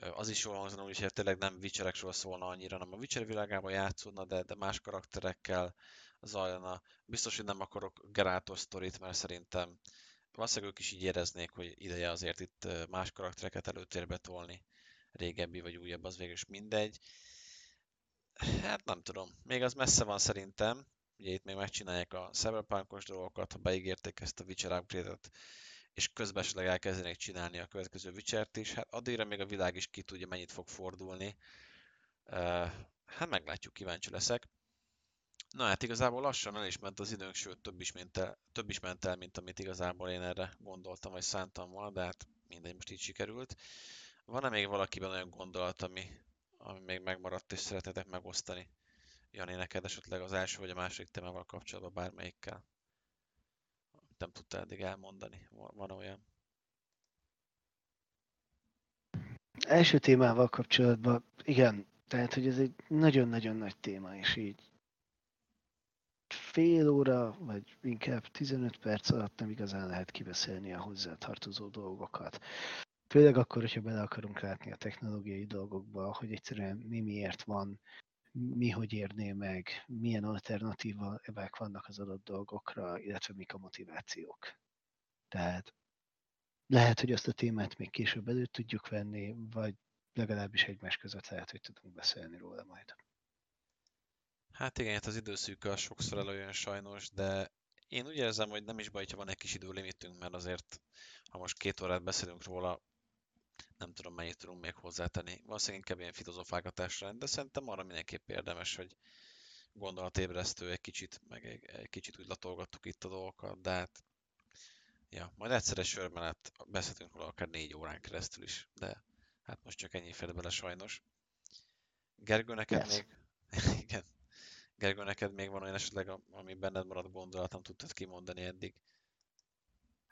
uh, az is jól hangzana, úgyhogy tényleg nem Witcherekről szólna annyira, hanem a Witcher világában játszódna, de, de más karakterekkel, zajlana. Biztos, hogy nem akarok Gerátos sztorit, mert szerintem valószínűleg ők is így éreznék, hogy ideje azért itt más karaktereket előtérbe tolni. Régebbi vagy újabb, az végül is mindegy. Hát nem tudom. Még az messze van szerintem. Ugye itt még megcsinálják a cyberpunkos dolgokat, ha beígérték ezt a Witcher upgrade-et, és közben esetleg elkezdenék csinálni a következő Witcher-t is, hát addigra még a világ is ki tudja, mennyit fog fordulni. Hát meglátjuk, kíváncsi leszek. Na hát igazából lassan el is ment az időnk, sőt több is, ment el, több is ment el, mint amit igazából én erre gondoltam, vagy szántam volna, de hát mindegy, most így sikerült. Van-e még valakiben olyan gondolat, ami, ami még megmaradt és szeretnétek megosztani? Jani, neked esetleg az első vagy a második témával kapcsolatban bármelyikkel? Nem tudtál eddig elmondani. Van olyan? Első témával kapcsolatban, igen, tehát, hogy ez egy nagyon-nagyon nagy téma, és így fél óra, vagy inkább 15 perc alatt nem igazán lehet kibeszélni a hozzá tartozó dolgokat. Főleg akkor, hogyha bele akarunk látni a technológiai dolgokba, hogy egyszerűen mi miért van, mi hogy érné meg, milyen alternatívák vannak az adott dolgokra, illetve mik a motivációk. Tehát lehet, hogy azt a témát még később elő tudjuk venni, vagy legalábbis egymás között lehet, hogy tudunk beszélni róla majd. Hát igen, hát az időszűke sokszor előjön sajnos, de én úgy érzem, hogy nem is baj, ha van egy kis időlimitünk, mert azért, ha most két órát beszélünk róla, nem tudom mennyit tudunk még hozzátenni. Valószínűleg inkább ilyen filozofálgatásra, de szerintem arra mindenképp érdemes, hogy gondolatébresztő egy kicsit, meg egy, egy kicsit úgy latolgattuk itt a dolgokat, de hát ja, majd egyszerre sör mellett beszéltünk róla akár négy órán keresztül is, de hát most csak ennyi fér bele sajnos. Gergő, neked Yes. még... Igen. Gergő, neked még van olyan esetleg, ami benned maradt gondolat, nem tudtad kimondani eddig?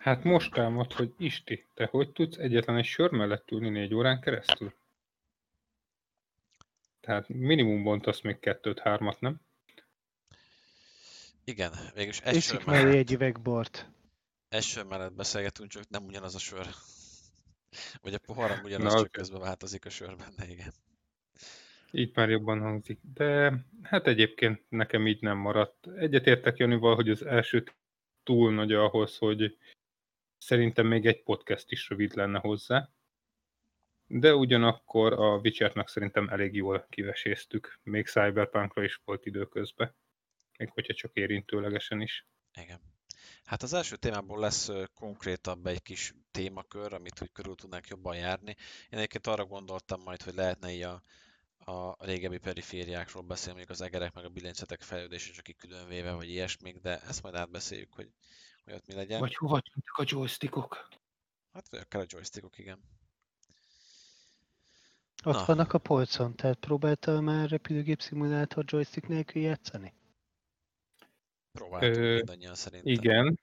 Hát most támad, hogy Isti, te hogy tudsz egyetlen egy sör mellett ülni négy órán keresztül? Tehát minimum bontasz még kettőt, hármat, nem? Igen, végülis egy sör Iszik mellé mellett, egy üveg bort. egy sör mellett beszélgetünk, csak nem ugyanaz a sör. Vagy a poharam ugyanaz, Na, csak közben változik a sör benne, igen. Így már jobban hangzik. De hát egyébként nekem így nem maradt. Egyetértek Janival, hogy az első túl nagy ahhoz, hogy szerintem még egy podcast is rövid lenne hozzá. De ugyanakkor a Witchernek szerintem elég jól kiveséztük. Még Cyberpunkra is volt időközben. Még hogyha csak érintőlegesen is. Igen. Hát az első témából lesz konkrétabb egy kis témakör, amit úgy körül tudnánk jobban járni. Én egyébként arra gondoltam majd, hogy lehetne így a, a régebbi perifériákról beszélni, mondjuk az egerek meg a bilincetek fejlődése csak így különvéve, vagy ilyesmik, de ezt majd átbeszéljük, hogy, hogy ott mi legyen. Vagy hova tűntek a joystickok? Hát akár a joystickok, igen. Ott Na. vannak a polcon, tehát próbáltál már repülőgép szimulátor joystick nélkül játszani? Próbáltunk Ö, mindannyian szerintem. Igen,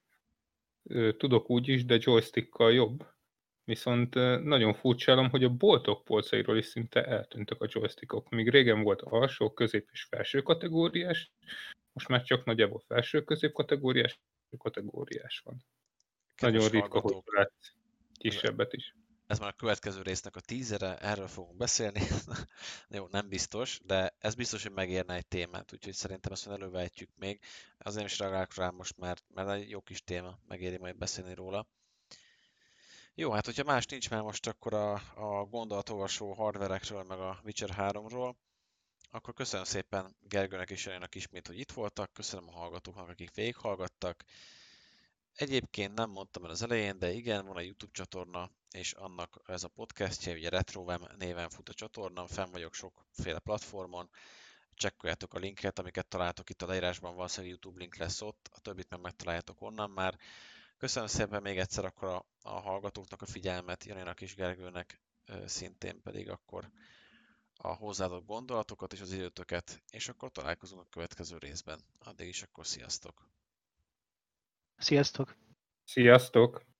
Ö, tudok úgy is, de joystickkal jobb. Viszont nagyon furcsálom, hogy a boltok polcairól is szinte eltűntek a joystickok. Míg régen volt alsó, közép és felső kategóriás, most már csak nagyjából felső közép kategóriás, kategóriás van. Kedves nagyon ritka, hogy hallgatók, látsz kisebbet is. ez már a következő résznek a tízere, erről fogunk beszélni. Jó, nem biztos, de ez biztos, hogy megérne egy témát, úgyhogy szerintem ezt elővehetjük még. Azért is reagálok rá most, mert, mert egy jó kis téma, megéri majd beszélni róla. Jó, hát hogyha más nincs már most akkor a, a gondolatolvasó hardverekről, meg a Witcher 3-ról, akkor köszönöm szépen Gergőnek és Janinak ismét, hogy itt voltak, köszönöm a hallgatóknak, akik végighallgattak. Egyébként nem mondtam el az elején, de igen, van a YouTube csatorna, és annak ez a podcastje, ugye RetroVem néven fut a csatorna, fenn vagyok sokféle platformon, csekkoljátok a linket, amiket találtok itt a leírásban, valószínűleg YouTube link lesz ott, a többit meg megtaláljátok onnan már. Köszönöm szépen még egyszer akkor a, a hallgatóknak a figyelmet, Janinak és Gergőnek szintén pedig akkor a hozzáadott gondolatokat és az időtöket, és akkor találkozunk a következő részben. Addig is akkor sziasztok! Sziasztok! Sziasztok!